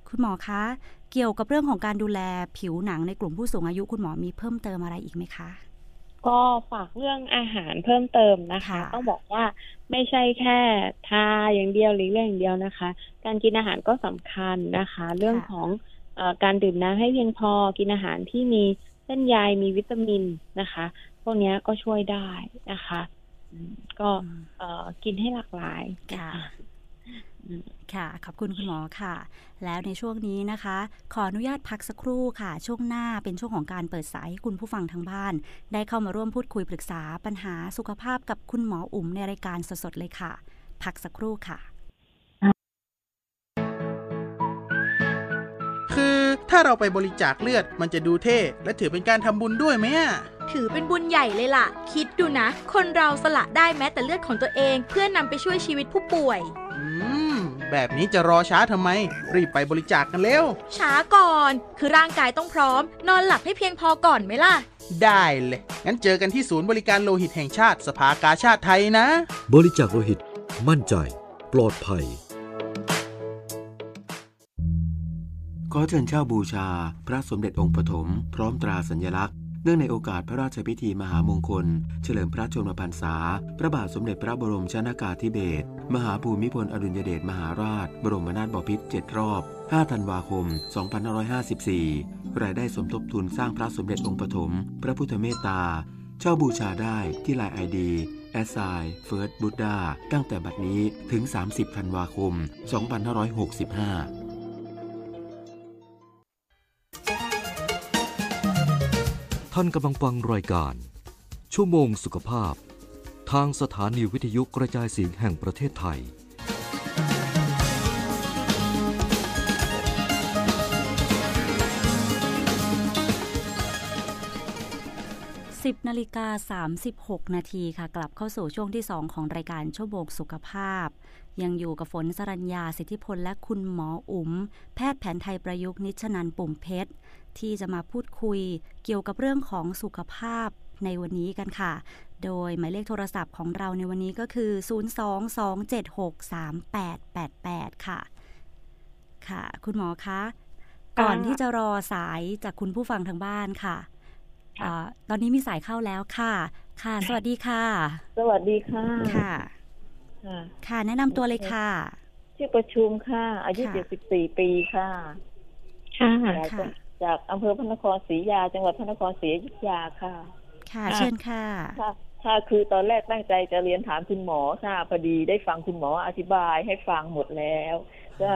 คุณหมอคะ เกี่ยวกับเรื่องของการดูแลผิวหนังในกลุ่มผู้สูงอายุคุณหมอมีเพิ่มเติมอะไรอีกไหมคะ ก็ฝากเรื่องอาหารเพิ่มเติมนะคะค่ะต้องบอกว่าไม่ใช่แค่ทาอย่างเดียวหรือเรื่องอย่างเดียวนะคะ การกินอาหารก็สำคัญนะคะ เรื่องของเออการดื่มน้ำให้เพียงพอกินอาหารที่มีเส้นใยมีวิตามินนะคะ พวกเนี้ยก็ช่วยได้นะคะอืมก็อืมเอ่อกินให้หลากหลายนค่ะอืม ค่ะขอบคุณคุณหมอค่ะ แล้วในช่วงนี้นะคะ ขออนุญาตพักสักครู่ค่ะ ช่วงหน้าเป็นช่วงของการเปิดสายให้คุณผู้ฟังทางบ้าน ได้เข้ามาร่วมพูดคุยปรึกษาปัญหาสุขภาพกับคุณหมออุ๋มในรายการสดๆเลยค่ะ พักสักครู่ค่ะ คือถ้าถ้าเราไปบริจาคเลือดมันจะดูเท่ และถือเป็นการทำบุญด้วยไหมอะถือเป็นบุญใหญ่เลยล่ะ คิดดูนะ คนเราสละได้แม้แต่เลือดของตัวเอง เพื่อนำไปช่วยชีวิตผู้ป่วย อืม แบบนี้จะรอช้าทำไม รีบไปบริจาคกันเร็ว ช้าก่อน คือร่างกายต้องพร้อม นอนหลับให้เพียงพอก่อนไหมล่ะ ได้เลย งั้นเจอกันที่ศูนย์บริการโลหิตแห่งชาติสภากาชาติไทยนะ บริจาคโลหิต มั่นใจ ปลอดภัย ขอเชิญเช่าบูชา พระสมเด็จองค์ปฐมพร้อมตราสัญลักษณ์ เนื่องในโอกาสพระราชพิธีมหามงคล เฉลิมพระชนมพรรษา พระบาทสมเด็จพระบรมชนากาธิเบศรมหาภูมิพลอดุลยเดชมหาราช บรมนาถบพิตร7รอบ 5 ธันวาคม 2554 รายได้สมทบทุนสร้างพระสมเด็จองค์ปฐม พระพุทธเมตตา เช่าบูชาได้ที่ไลน์ ID at sign first buddha ตั้งแต่บัดนี้ถึง 30 ธันวาคม 2565 ท่านกำลังฟังรายการ ชั่วโมงสุขภาพ ทางสถานีวิทยุกระจายเสียงแห่งประเทศไทย 10นาฬิกา36 นาทีค่ะ กลับเข้าสู่ช่วงที่ 2 ของรายการชั่วโมงสุขภาพ ยังอยู่กับฝนสรัญญาสิทธิพลและคุณหมออุ๋ม แพทย์แผนไทยประยุกต์นิชนันปุ่มเพชร ที่จะมาพูดคุยเกี่ยวกับเรื่องของสุขภาพในวันนี้กันค่ะ โดยหมายเลขโทรศัพท์ของเราในวันนี้ก็คือ 022763888 ค่ะ ค่ะ คุณหมอคะ ก่อนที่จะรอสายจากคุณผู้ฟังทางบ้านค่ะอ่าตอนนี้มีสายเข้าแล้วค่ะ ค่ะ สวัสดีค่ะ สวัสดีค่ะ ค่ะ ค่ะ ค่ะ แนะนำตัวเลยค่ะ ชื่อประชุมค่ะ อายุ ค่ะ 74 ปีค่ะ ค่ะจากค่ะ จากอำเภอพระนครศรีอยุธยา จังหวัดพระนครศรีอยุธยาค่ะค่ะ ค่ะ เชิญค่ะ ค่ะ ค่ะ คือตอนแรกตั้งใจจะเรียนถามคุณหมอค่ะ พอดีได้ฟังคุณหมออธิบายให้ฟังหมดแล้ว ก็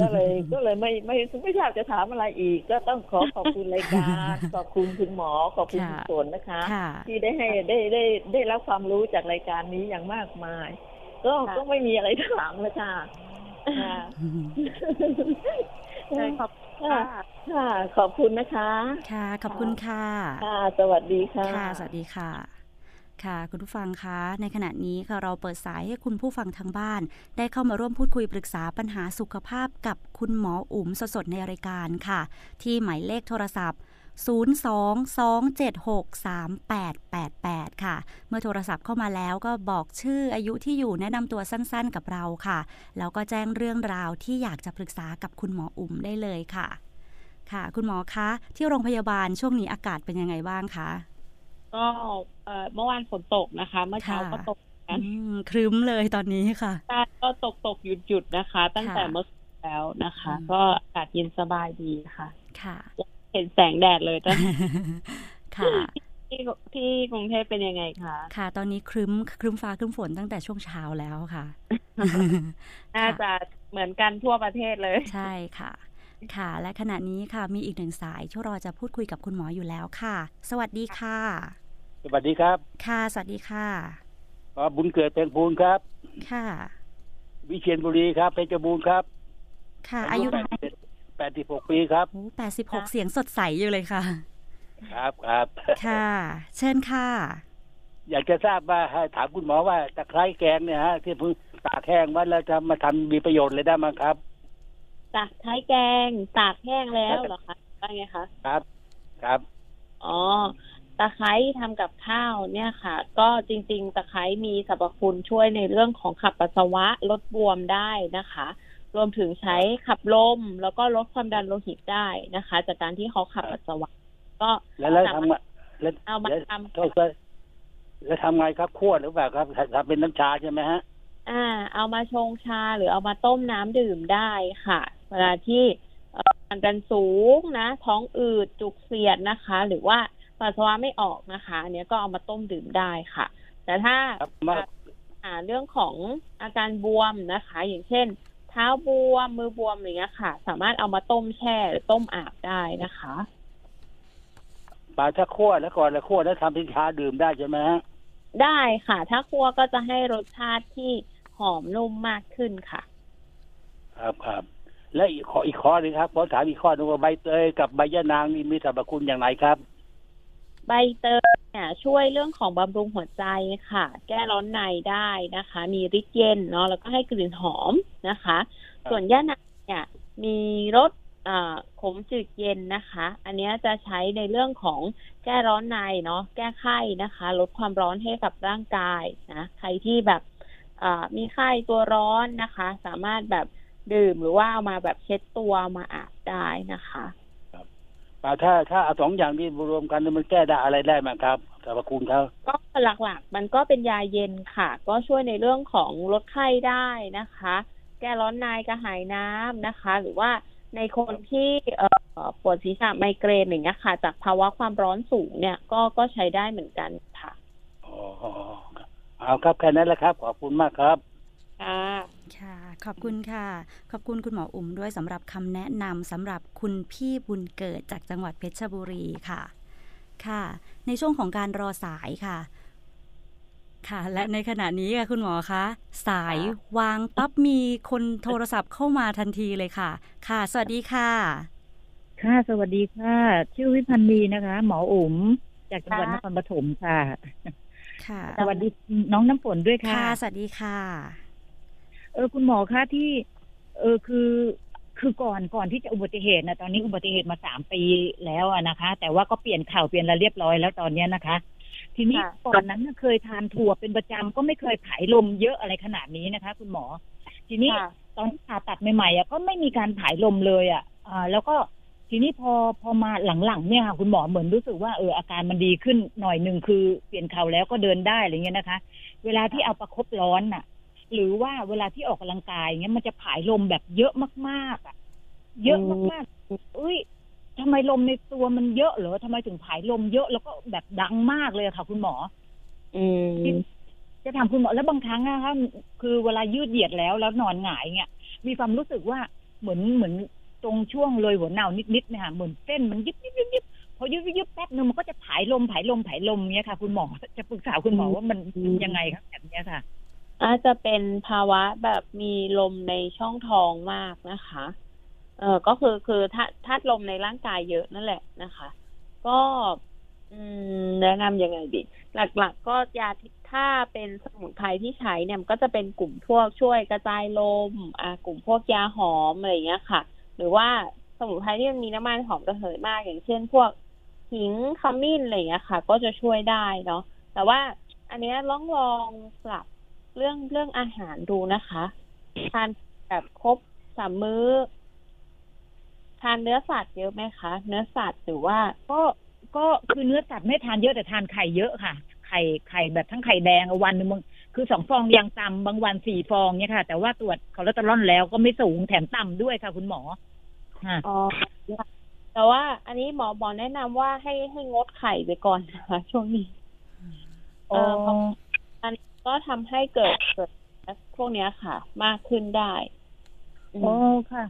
ก็เลย ก็เลยไม่ ไม่ ไม่ทราบจะถามอะไรอีก ก็ต้องขอขอบคุณรายการ ขอบคุณคุณหมอ ขอบคุณค่ะ คุณฝนนะคะ ค่ะ ที่ได้ให้ได้ได้ได้รับความรู้จากรายการนี้อย่างมากมาย ก็ก็ไม่มีอะไรถามเลยค่ะค่ะใช่ขอบคุณค่ะค่ะค่ะ ขอบคุณนะคะ ค่ะ ขอบคุณค่ะ ค่ะ สวัสดีค่ะ ค่ะ สวัสดีค่ะ ค่ะ คุณผู้ฟังคะ ในขณะนี้ค่ะเราเปิดสายให้คุณผู้ฟังทางบ้าน ได้เข้ามาร่วมพูดคุยปรึกษาปัญหาสุขภาพกับคุณหมออุ๋มสดๆในรายการค่ะ ที่หมายเลขโทรศัพท์ 022763888 ค่ะ เมื่อโทรศัพท์เข้ามาแล้วก็บอกชื่ออายุที่อยู่แนะนำตัวสั้นๆกับเราค่ะ แล้วก็แจ้งเรื่องราวที่อยากจะปรึกษากับคุณหมออุ๋มได้เลยค่ะ ค่ะ คุณหมอคะ ที่โรงพยาบาลช่วงนี้อากาศเป็นยังไงบ้างคะ ก็เอ่อเมื่อวานฝนตกนะคะ เมื่อเช้าค่ะก็ตกกันอืมครึ้มเลยตอนนี้ค่ะใช่ก็ตกตกหยุดหยุดๆนะคะ ตั้งแต่ค่ะเมื่อคืนแล้วนะคะอืมก็อากาศเย็นสบายดีค่ะ ค่ะ เห็นแสงแดดเลยตอนค่ะที่ที่กรุงเทพเป็นยังไงคะค่ะ ตอนนี้ครึ้มครึ้มฟ้าครึ้มฝนตั้งแต่ช่วงเช้าแล้วค่ะน่าจะเหมือนกันทั่วประเทศเลย ใช่ค่ะ ค่ะ และขณะนี้ค่ะ มีอีกหนึ่งสายที่รอจะพูดคุยกับคุณหมออยู่แล้วค่ะ สวัสดีค่ะ สวัสดีครับ ค่ะ สวัสดีค่ะขอบุญเกิดเป็นภูนครับ ค่ะ วิเชียรบุรีครับเพชรบูรณ์ครับ ค่ะ อายุ แปดสิบหกปีครับโอ้แปดสิบหกเสียงสดใสอยู่เลยค่ะ ครับครับค่ะ เชิญค่ะ อยากจะทราบว่าให้ถามคุณหมอว่าตะไคร้แกงเนี่ยฮะ ที่เพิ่งตากแห้งไว้แล้วจะมาทำมีประโยชน์เลยได้มั้งครับตากไท้ายแกงตากแห้งแล้วเหรอคะว่าไงคะครับครับอ๋อตะไคร้ทำกับข้าวเนี่ยค่ะ ก็จริง ๆ ตะไคร้มีสรรพคุณช่วยในเรื่องของขับปัสสาวะลดบวมได้นะคะ รวมถึงใช้ขับลม แล้วก็ลดความดันโลหิตได้นะคะ จากการที่เขาขับปัสสาวะก็แล้วแล้วสาทำมารถไงแล้วเอามาแล้วทำโทษครับแล้วทำไงครับคั่วหรือเปล่าครับทำเป็นน้ำชาใช่ไหมฮะ อ่า เอามาชงชาหรือเอามาต้มน้ำดื่มได้ค่ะ เวลาที่เอ่อความดันสูงนะ ท้องอืดจุกเสียดนะคะ หรือว่าปัสสาวะไม่ออกนะคะอันเนี้ยก็เอามาต้มดื่มได้ค่ะ แต่ถ้าครับมาอ่าเรื่องของอาการบวมนะคะ อย่างเช่น เท้าบวมมือบวมอย่างเงี้ยค่ะ สามารถเอามาต้มแช่หรือต้มอาบได้นะคะปลาถ้าคั่วแล้วก่อนแล้วคั่วแล้วทำเป็นชาดื่มได้ใช่ไหมฮะได้ค่ะ ถ้าคั่วก็จะให้รสชาติที่หอมนุ่มมากขึ้นค่ะ ครับครับและอีกข้ออีกข้อหนึงครับผมถามอีกข้อหนึงว่าใบเตยกับใบยะนางนี่มีสรรพคุณอย่างไรครับ ใบเตย เนี่ยช่วยเรื่องของบำรุงหัวใจค่ะ แก้ร้อนในได้นะคะ มีฤทธิ์เย็นเนาะแล้วก็ให้กลิ่นหอมนะคะครับส่วนย่านางเนี่ยมีรสอ่าขมจืดเย็นนะคะ อันเนี้ยจะใช้ในเรื่องของแก้ร้อนในเนาะแก้ไข้นะคะ ลดความร้อนให้กับร่างกายนะใครที่แบบอ่ามีไข้ตัวร้อนนะคะ สามารถแบบดื่มหรือว่าเอามาแบบเช็ดตัวเอามาอาบได้นะคะ อ่าถ้าถ้าเอาสองอย่างนี้รวมกันนี่มันแก้ได้อะไรได้ไหมครับสรรพคุณเขาก็หลักๆ มันก็เป็นยาเย็นค่ะ ก็ช่วยในเรื่องของลดไข้ได้นะคะ แก้ร้อนในกระหายน้ำนะคะ หรือว่าในคนที่เอ่อปวดศีรษะไมเกรนอย่างเงี้ยค่ะ จากภาวะความร้อนสูงเนี่ยก็ก็ใช้ได้เหมือนกันค่ะอ๋อเอาครับแค่นั้นแหละครับ ขอบคุณมากครับค่ะ ค่ะขอบคุณค่ะ ขอบคุณคุณหมออุ่มด้วยสำหรับคำแนะนำสำหรับคุณพี่บุญเกิดจากจังหวัดเพชรบุรีค่ะ ค่ะ ในช่วงของการรอสายค่ะ ค่ะ และในขณะนี้ค่ะคุณหมอคะสายวางปั๊บมีคนโทรศัพท์เข้ามาทันทีเลยค่ะ ค่ะ สวัสดีค่ะ ค่ะสวัสดีค่ะ ชื่อวิพันธ์ดีนะคะ หมออุ๋มจากจังหวัดนครปฐมค่ะ ค่ะ สวัสดีน้องน้ำฝนด้วยค่ะค่ะสวัสดีค่ะ เออคุณหมอคะที่ เออคือคือก่อนก่อนที่จะอุบัติเหตุนะตอนนี้อุบัติเหตุมาสามปีแล้วอะนะคะ แต่ว่าก็เปลี่ยนข่าวเปลี่ยนอะไรเรียบร้อยแล้วตอนเนี้ยนะคะ ทีนี้ค่ะก่อนนั้นน่ะเคยทานถั่วเป็นประจำก็ไม่เคยผายลมเยอะอะไรขนาดนี้นะคะ คุณหมอ ทีนี้ค่ะตอนที่ผ่าตัดใหม่ๆอะก็ไม่มีการผายลมเลยอะอ่าแล้วก็ทีนี้พอพอมาหลังๆเนี่ยค่ะคุณหมอเหมือนรู้สึกว่าเอออาการมันดีขึ้นหน่อยหนึ่งคือเปลี่ยนเข่าแล้วก็เดินได้อะไรเงี้ยนะคะ เวลาที่เอาประคบร้อนน่ะ หรือว่าเวลาที่ออกกำลังกายเงี้ยมันจะผายลมแบบเยอะมากๆอะเยอะมากๆเอ้ยทำไมลมในตัวมันเยอะเหรอทำไมถึงผายลมเยอะแล้วก็แบบดังมากเลยอะค่ะ คุณหมอ อืมจะถามคุณหมอแล้วบางครั้งนะคะคือเวลายืดเหยียดแล้วแล้วนอนหงายเงี้ยมีความรู้สึกว่าเหมือนเหมือนตรงช่วงเลยหัวเน่านิดๆเนี่ยค่ะเหมือนเส้นมันยิบยิบยิบยิบพอยิบยิบยิบแป๊บนึงมันก็จะผายลมผายลมผายลมเงี้ยค่ะ คุณหมอจะปรึกษาคุณหมอว่ามันอืมยังไงครับแบบเนี้ยค่ะ อาจจะเป็นภาวะแบบมีลมในช่องท้องมากนะคะ เออก็คือคือถ้าถ้าลมในร่างกายเยอะนั่นแหละนะคะ ก็แนะนำยังไงดี หลักๆก็ยาถ้าเป็นสมุนไพรที่ใช้เนี่ยก็จะเป็นกลุ่มพวกช่วยกระจายลม อ่ากลุ่มพวกยาหอมอะไรอย่างเงี้ยค่ะ หรือว่าสมุนไพรที่มันมีน้ำมันหอมระเหยมาก อย่างเช่น พวกหิงขมิ้นอะไรอย่างเงี้ยค่ะ ก็จะช่วยได้เนาะแต่ว่าอันเนี้ยลองลองปรับ เรื่องเรื่องอาหารดูนะคะทานแบบครบสามมื้อทานเนื้อสัตว์เยอะไหมคะ เนื้อสัตว์หรือว่า ก็ก็คือเนื้อสัตว์ไม่ทานเยอะแต่ทานไข่เยอะค่ะ ไข่ไข่แบบทั้งไข่แดงอะวันหนึงมึงคือสองฟองยังต่ำบางวันสี่ฟองเนี่ยค่ะ แต่ว่าตรวจคอเลสเตอรอลแล้วก็ไม่สูงแถมต่ำด้วยค่ะ คุณหมอค่ะอ๋อแต่ว่า อันนี้หมอบอกแนะนำว่าให้ให้งดไข่ไปก่อนนะคะช่วงนี้เออเพราะอันนี้ ก็ทำให้เกิดเกิดพวกเนี้ยค่ะ มากขึ้นได้อืมโอ้ค่ะ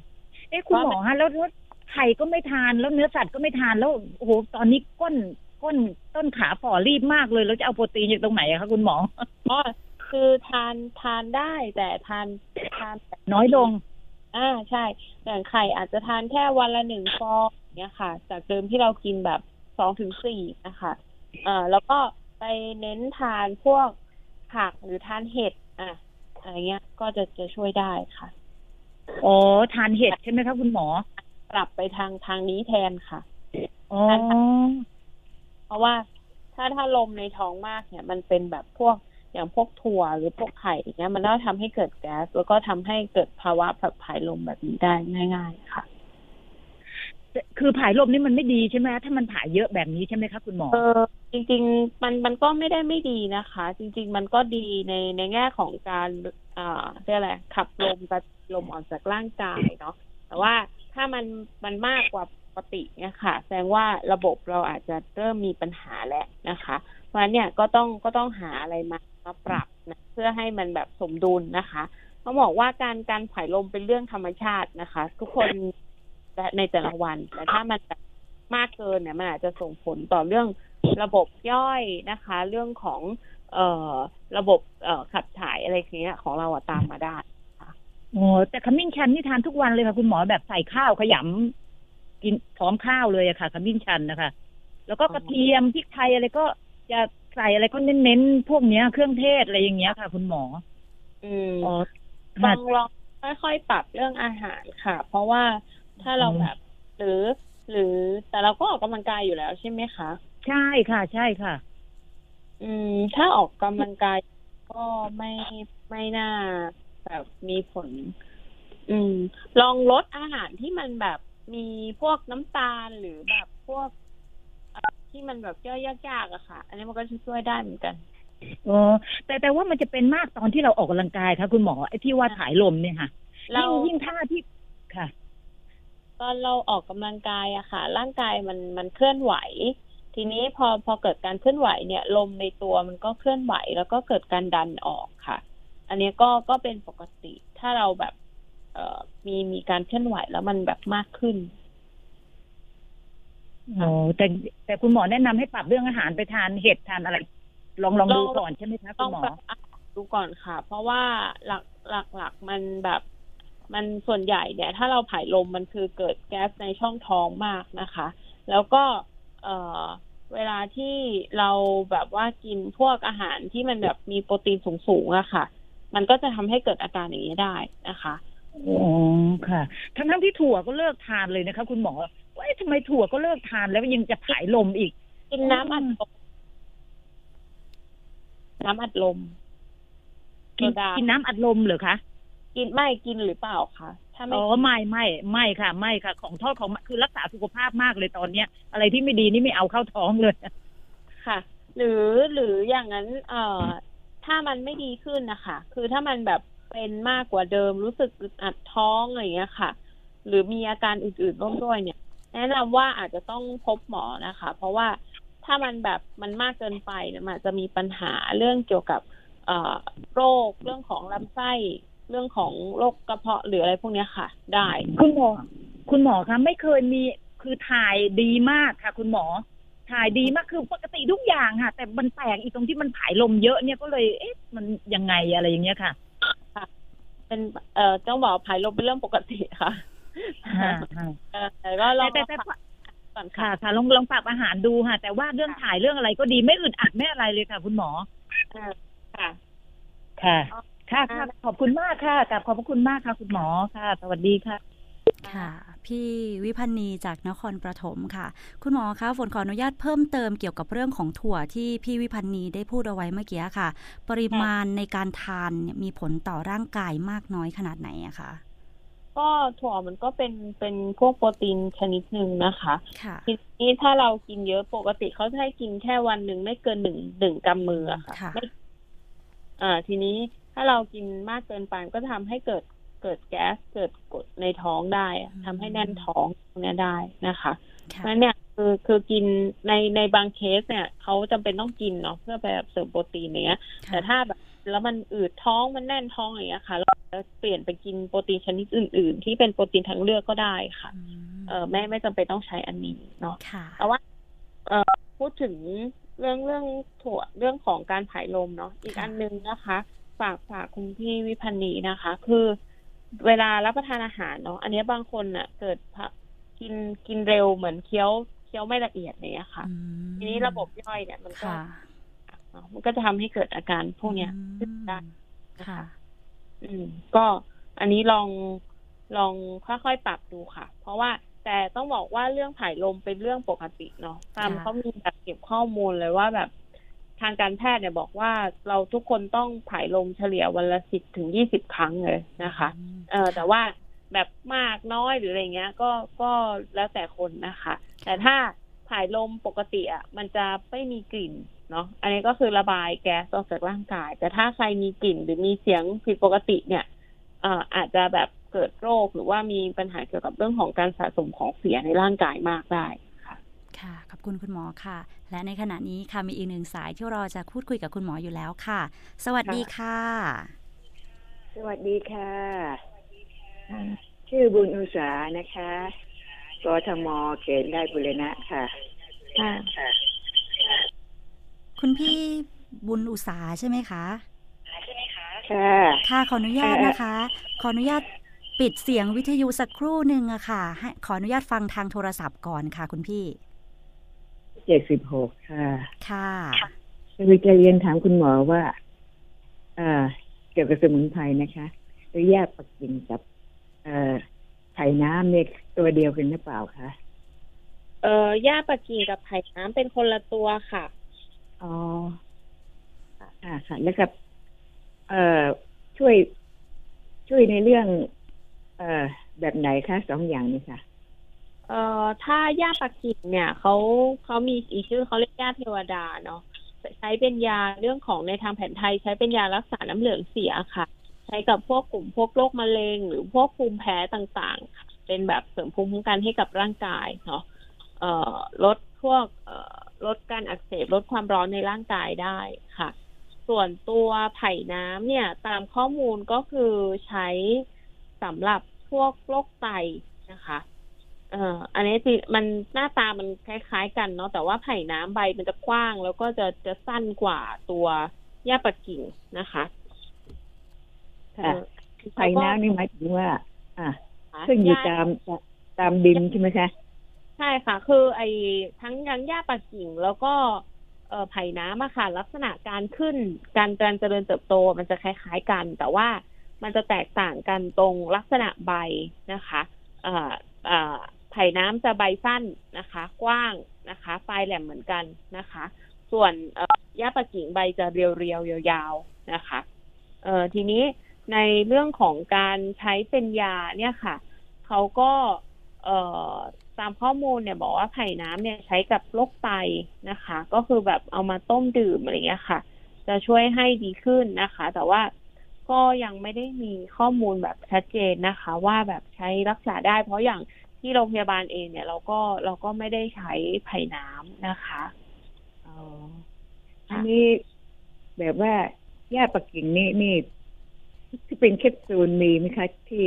เอ๊ะคุณหมอฮะแล้วแล้วไข่ก็ไม่ทานแล้วเนื้อสัตว์ก็ไม่ทานแล้วโอ้โหตอนนี้ก้นก้นต้นขาฝ่อรีบมากเลยแล้วจะเอาโปรตีนจากตรงไหนอะคะคุณหมออ๋อคือทานทานได้ แต่ทานทานแบบน้อยลง อ่าใช่อย่างไข่อาจจะทานแค่วันละหนึ่งฟองเนี้ยค่ะ จากเดิมที่เรากินแบบสองถึงสี่นะคะเอ่าแล้วก็ไปเน้นทานพวก ผักหรือทานเห็ดอะอะไรเงี้ย ก็จะจะช่วยได้ค่ะอ๋อทานเห็ดใช่ไหมคะคุณหมอ ปรับไปทางทางนี้แทนค่ะอ๋อเพราะว่าถ้าถ้าลมในท้องมากเนี่ย มันเป็นแบบพวกอย่างพวกถั่วหรือพวกไข่อย่างเงี้ยมันก็ทำให้เกิดแก๊สแล้วก็ทำให้เกิดภาวะแบบผายลมแบบนี้ได้ง่าย ๆ ค่ะ คือผายลมนี่มันไม่ดีใช่ไหมคะถ้ามันผายเยอะแบบนี้ใช่ไหมคะคุณหมอเออจริง ๆ มันมันก็ไม่ได้ไม่ดีนะคะ จริง ๆ มันก็ดีในในแง่ของการอ่าเรียกอะไรขับลมกระลมออกจากร่างกายเนาะแต่ว่าถ้ามันมันมากกว่าปกติเนี่ยค่ะ แสดงว่าระบบเราอาจจะเริ่มมีปัญหาแล้วนะคะเพราะฉะนั้นเนี่ยก็ต้องก็ต้องหาอะไรมามาปรับนะเพื่อให้มันแบบสมดุลนะคะต้อบอกว่าการการผายลมเป็นเรื่องธรรมชาตินะคะ ทุกคน ในแต่ละวัน แต่ถ้ามันแบบมากเกินเนี่ยมันอาจจะส่งผลต่อเรื่องระบบย่อยนะคะ เรื่องของเอ่อระบบเอ่อขับถ่ายอะไรอย่างเงี้ยของเราอะตามมาได้ค่ะอโอ้แต่ขมิ้นชันนี่ทานทุกวันเลยค่ะคุณหมอแบบใส่ข้าวขยำกินพร้อมข้าวเลยอะค่ะขมิ้นชันนะคะ แล้วก็กระเทียมพริกไทยอะไรก็จะใส่อะไรก็เน้นๆพวกเนี้ย เครื่องเทศอะไรอย่างเงี้ยค่ะ คุณหมอ อืมอ๋อลองลองค่อยๆปรับเรื่องอาหารค่ะ เพราะว่า ถ้าเราแบบ หรือ หรือแต่เราก็ออกกำลังกายอยู่แล้วใช่ไหมคะใช่ค่ะ ใช่ค่ะ อืม ถ้าออกกำลังกายก็ไม่ไม่น่าแบบมีผล อืม ลองลดอาหารที่มันแบบมีพวกน้ำตาลหรือแบบพวกเอ่อที่มันแบบย่อยยากๆอะค่ะ อันนี้มันก็จะช่วยได้เหมือนกันอ๋อแต่แต่ว่ามันจะเป็นมากตอนที่เราออกกำลังกายค่ะ คุณหมอไอ้ที่ว่าถ่ายลมเนี่ยค่ะเรายิ่งยิ่งท่าที่ค่ะ ตอนเราออกกำลังกายอะค่ะ ร่างกายมันมันเคลื่อนไหว ทีนี้พอพอเกิดการเคลื่อนไหวเนี่ย ลมในตัวมันก็เคลื่อนไหว แล้วก็เกิดการดันออกค่ะ อันนี้ก็ก็เป็นปกติ ถ้าเราแบบเอ่อมีมีการเคลื่อนไหวแล้วมันแบบมากขึ้นอ๋อแต่แต่คุณหมอแนะนำให้ปรับเรื่องอาหารไปทานเห็ดทานอะไร ลองลองดูลองก่อนใช่ไหมคะคุต้อณงหมอแบบอะดูก่อนค่ะ เพราะว่าหลักหลักหลักมันแบบ มันส่วนใหญ่เนี่ยถ้าเราผายลมมันคือเกิดแก๊สในช่องท้องมากนะคะ แล้วก็เอ่อเวลาที่เราแบบว่ากินพวกอาหารที่มันแบบมีโปรตีนสูงๆอะค่ะ มันก็จะทำให้เกิดอาการอย่างนี้ได้นะคะอ๋อค่ะ ทั้งทั้งที่ถั่วก็เลิกทานเลยนะคะ คุณหมอว่าเอ๊ะทำไมถั่วก็เลิกทานแล้วยังจะผายลมอีก กินน้ำอัดลมน้ำอัดลมกินโซดากินน้ำอัดลมเหรอคะ กินไม่กินหรือเปล่าคะถ้าไม่อ๋อไม่ไม่ไม่ค่ะ ไม่ค่ะ ของทอดของคือรักษาสุขภาพมากเลยตอนเนี้ย อะไรที่ไม่ดีนี่ไม่เอาเข้าท้องเลยค่ะ หรือหรืออย่างนั้น เอ่อ ถ้ามันไม่ดีขึ้นนะคะคือถ้ามันแบบเป็นมากกว่าเดิมรู้สึกอึดอัดท้องอะไรอย่างเงี้ยค่ะ หรือมีอาการอื่นๆร่วมด้วยเนี่ย แนะนำว่าอาจจะต้องพบหมอนะคะ เพราะว่าถ้ามันแบบมันมากเกินไปเนี่ยมันอาจจะมีปัญหาเรื่องเกี่ยวกับเอ่อโรคเรื่องของลำไส้ เรื่องของโรคกระเพาะหรืออะไรพวกเนี้ยค่ะ ได้ คุณหมอ คุณหมอคะไม่เคยมีคือถ่ายดีมากค่ะ คุณหมอ ถ่ายดีมากคือปกติทุกอย่างค่ะ แต่มันแปลกอีกตรงที่มันผายลมเยอะเนี่ยก็เลยเอ๊ะมันยังไงอะไรอย่างเงี้ยค่ะ เป็นเอ่อต้องบอกภายลมเป็นเรื่องปกติค่ะค่ะค่ะเออแต่ก็ลองแต่แต่ก่อนค่ะค่ะค่ะลองลองปรับอาหารดูค่ะ แต่ว่าเรื่องถ่ายเรื่องอะไรก็ดีไม่อึดอัดไม่อะไรเลยค่ะ คุณหมอเออค่ะ ค่ะ ค่ะค่ะขอบคุณมากค่ะกลับขอบพระคุณมากค่ะคุณหมอค่ะ สวัสดีค่ะ ค่ะ พี่วิพันธ์นีจากนครปฐมค่ะ คุณหมอคะฝนขออนุญาตเพิ่มเติมเกี่ยวกับเรื่องของถั่วที่พี่วิพันธ์นีได้พูดเอาไว้เมื่อกี้ค่ะ ปริมาณในการทานเนี่ยมีผลต่อร่างกายมากน้อยขนาดไหนอะคะก็ถั่วมันก็เป็นเป็นพวกโปรตีนชนิดหนึ่งนะคะค่ะทีนี้ถ้าเรากินเยอะปกติเขาจะให้กินแค่วันหนึ่งไม่เกินหนึ่งหนึ่งกำมืออะค่ะค่ะไม่อ่าทีนี้ ถ้าเรากินมากเกินไปมันก็ทำให้เกิดเกิดแก๊สเกิดกรดในท้องได้อะทำให้แน่นท้องตรงเนี้ยได้นะคะค่ะนั้นเนี่ยคือคือกินในในบางเคสเนี่ยเขาจำเป็นต้องกินเนาะเพื่อไปแบบเสริมโปรตีนเนี้ย แต่ถ้าแบบแล้วมันอืดท้องมันแน่นท้องอย่างเงี้ยค่ะเราจะเปลี่ยนไปกินโปรตีนชนิดอื่น ๆ ที่เป็นโปรตีนทางเลือกก็ได้ค่ะอืมเออไม่ไม่จำเป็นต้องใช้อันนี้เนาะค่ะแต่ว่าเออพูดถึงเรื่องเรื่องถั่วเรื่องของการผายลมเนาะอีกค่ะอันนึงนะคะ ฝากฝากคุณพี่วิพันธ์นีนะคะ คือเวลารับประทานอาหารเนาะอันเนี้ยบางคนน่ะ เกิดพะกินกินเร็วเหมือนเคี้ยวเคี้ยวไม่ละเอียดอย่างเนี้ยค่ะอืมทีนี้ระบบย่อยเนี่ย มันก็ค่ะเนาะมันก็จะทำให้เกิดอาการพวกเนี้ยขึ้นได้ค่ะ อืม ก็อันนี้ลองลองค่อยๆปรับดูค่ะ เพราะว่าแต่ต้องบอกว่าเรื่องผายลมเป็นเรื่องปกติเนาะตามค่ะเขามีแบบเก็บข้อมูลเลยว่าแบบ ทางการแพทย์เนี่ยบอกว่าเราทุกคนต้องผายลมเฉลี่ยวันละสิบถึงยี่สิบครั้งเลยนะคะอืมเออแต่ว่าแบบมากน้อยหรืออะไรเงี้ย ก็ก็แล้วแต่คนนะคะ แต่ถ้าถ่ายลมปกติอะมันจะไม่มีกลิ่นเนาะอันนี้ก็คือระบายแก๊สออกจากร่างกาย แต่ถ้าใครมีกลิ่นหรือมีเสียงผิดปกติเนี่ยเอ่ออาจจะแบบเกิดโรคหรือว่ามีปัญหาเกี่ยวกับเรื่องของการสะสมของเสียในร่างกายมากได้ ค่ะค่ะ ขอบคุณคุณหมอค่ะ และในขณะนี้ค่ะมีอีกหนึ่งสายที่เราจะพูดคุยกับคุณหมออยู่แล้วค่ะ สวัสดีค่ะ สวัสดีค่ะ ชื่อบุญอุสานะคะกทมเขตได้บุรณะค่ะค่ะค่ะคุณพี่บุญอุตสาใช่ไหมคะค่ะค่ะขออนุญาตนะคะ ขออนุญาตปิดเสียงวิทยุสักครู่หนึ่งอะค่ะให้ขออนุญาตฟังทางโทรศัพท์ก่อนค่ะคุณพี่ เจ็ดสิบหกค่ะ ค่ะคือจะเรียนถามคุณหมอว่าเอ่อเกี่ยวกับสมุนไพรนะคะหรือยาปักกิ่งกับ เอ่อไผ่น้ำเนี่ยตัวเดียวกันหรือเปล่าคะ เอ่อย่าปะกิ่งกับไผ่น้ำเป็นคนละตัวค่ะ อ๋อ อ่าค่ะ แล้วกับ เอ่อ ช่วย ช่วยในเรื่อง เอ่อ แบบไหนคะสองอย่างนี้ค่ะ เอ่อถ้าย่าปะกิ่งเนี่ยเขาเขามีอีกชื่อเขาเรียกย่าเทวดาเนาะใช้เป็นยาเรื่องของในทางแผนไทย ใช้เป็นยารักษาน้ำเหลืองเสียค่ะ ใช้กับพวกกลุ่มพวกโรคมะเร็ง หรือพวกภูมิแพ้ต่างๆ เป็นแบบเสริมภูมิคุ้มกันให้กับร่างกายเนาะเอ่อลดพวกเอ่อลดการอักเสบลดความร้อนในร่างกายได้ค่ะ ส่วนตัวไผ่น้ำเนี่ยตามข้อมูลก็คือใช้สำหรับพวกโรคไตนะคะ เอ่ออันนี้ที่มันหน้าตามันคล้ายๆกันเนาะแต่ว่าไผ่น้ำใบมันจะกว้าง แล้วก็จะจะสั้นกว่าตัวหญ้าปักกิ่งนะคะค่ะเอ่อไผ่น้ำนี่หมายถึงว่า อ่าค่ะซึ่งอยู่หญ้ตามตามดินใช่ไหมคะใช่ค่ะ คือไอ้ทั้งยังหญ้าปักกิ่งแล้วก็เอ่อไผ่น้ำอะค่ะ ลักษณะการขึ้นการการเจริญเติบโตมันจะคล้าย ๆกัน แต่ว่ามันจะแตกต่างกันตรงลักษณะใบนะคะเอ่อเอ่อ ไผ่น้ำจะใบสั้นนะคะ กว้างนะคะ ปลายแหลมเหมือนกันนะคะ ส่วนหญ้าปักกิ่งใบจะเรียวๆยาวๆนะคะเอ่อทีนี้ในเรื่องของการใช้เป็นยาเนี่ยค่ะเขาก็เอ่อตามข้อมูลเนี่ยบอกว่าไผ่น้ำเนี่ยใช้กับโรคไตนะคะ ก็คือแบบเอามาต้มดื่มอะไรเงี้ยค่ะ จะช่วยให้ดีขึ้นนะคะ แต่ว่าก็ยังไม่ได้มีข้อมูลแบบชัดเจนนะคะ ว่าแบบใช้รักษาได้ เพราะอย่าง ที่โรงพยาบาลเองเนี่ย เราก็เราก็ไม่ได้ใช้ไผ่น้ำนะคะอ๋ออันนี้แบบว่าหญ้าปักกิ่งนี่นี่ที่เป็นแคปซูลมีไหมคะที่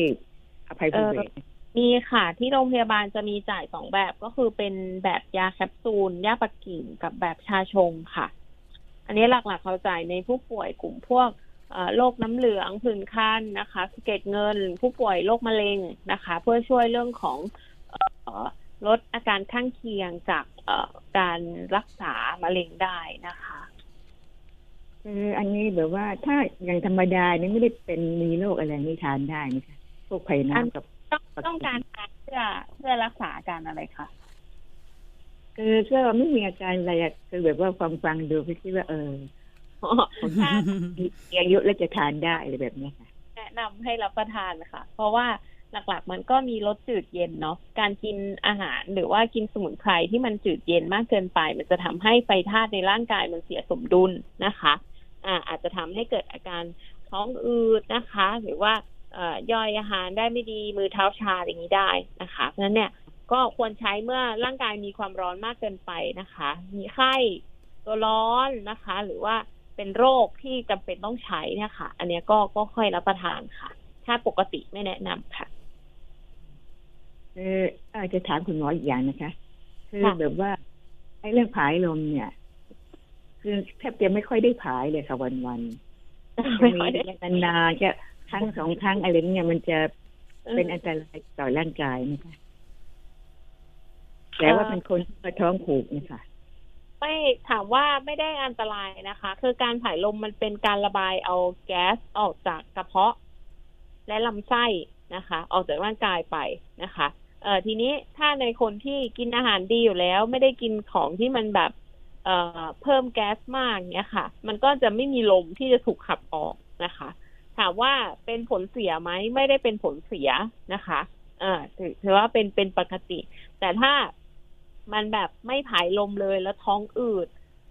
อภัยภูเบศรมีค่ะ ที่โรงพยาบาลจะมีจ่ายสองแบบก็คือเป็นแบบยาแคปซูลยาปักกิ่งกับแบบชาชงค่ะ อันนี้หลักๆเขาจ่ายในผู้ป่วยกลุ่มพวกเอ่อ โรคน้ำเหลืองผื่นคันนะคะสะเก็ดเงิน ผู้ป่วยโรคมะเร็งนะคะ เพื่อช่วยเรื่องของเอ่อลดอาการข้างเคียงจากเอ่อการรักษามะเร็งได้นะคะคืออันนี้แบบว่าถ้าอย่างธรรมดานี่ไม่ได้เป็นมีโรคอะไรนี่ทานได้ไหมคะพวกไผ่น้ำกับต้องต้องการทานเพื่อเพื่อรักษาอาการอะไรคะคือก็ไม่มีอาการอะไรอะคือแบบว่าฟังฟังๆดูก็คิดว่าเออ ถ้ามีอายุแล้วจะทานได้อะไรแบบนี้ค่ะแนะนำให้รับประทานค่ะ เพราะว่าหลักๆ มันก็มีรสจืดเย็นเนาะการกินอาหารหรือว่ากินสมุนไพรที่มันจืดเย็นมากเกินไป มันจะทำให้ไฟธาตุในร่างกายมันเสียสมดุลนะคะอ่าอาจจะทำให้เกิดอาการท้องอืดนะคะ หรือว่าย่อยอาหารได้ไม่ดีมือเท้าชาอย่างนี้ได้นะคะเพราะฉะนั้นเนี่ยก็ควรใช้เมื่อร่างกายมีความร้อนมากเกินไปนะคะ มีไข้ตัวร้อนนะคะ หรือว่า เป็นโรคที่จำเป็นต้องใช้เนี่ยค่ะ อันเนี้ยก็ก็ค่อยรับประทานค่ะ ถ้าปกติไม่แนะนำค่ะคืออาจจะถามคุณหมออีกอย่างนะคะ คือค่ะแบบว่าไอ้เรื่องผายลมเนี่ย คือแทบจะไม่ค่อยได้ผายเลยค่ะวันวันๆไม่ค่อยได้มีนานๆจะครั้งสองครั้งอะไรเนี่ยมันจะเป็นอันตรายต่อร่างกายนะคะแต่ว่าเป็นคนที่ท้องผูกนะคะ ไม่ถามว่าไม่ได้อันตรายนะคะ คือการผายลมมันเป็นการระบายเอาแก๊สออกจากกระเพาะ และลำไส้นะคะ ออกจากร่างกายไปนะคะเอ่อทีนี้ถ้าในคนที่กินอาหารดีอยู่แล้ว ไม่ได้กินของที่มันแบบ เอ่อเพิ่มแก๊สมากเนี้ยค่ะ มันก็จะไม่มีลมที่จะถูกขับออกนะคะ ถามว่าเป็นผลเสียไหมไม่ได้เป็นผลเสียนะคะ เอ่อถือว่าเป็นเป็นปกติ แต่ถ้า มันแบบไม่ผายลมเลยแล้วท้องอืด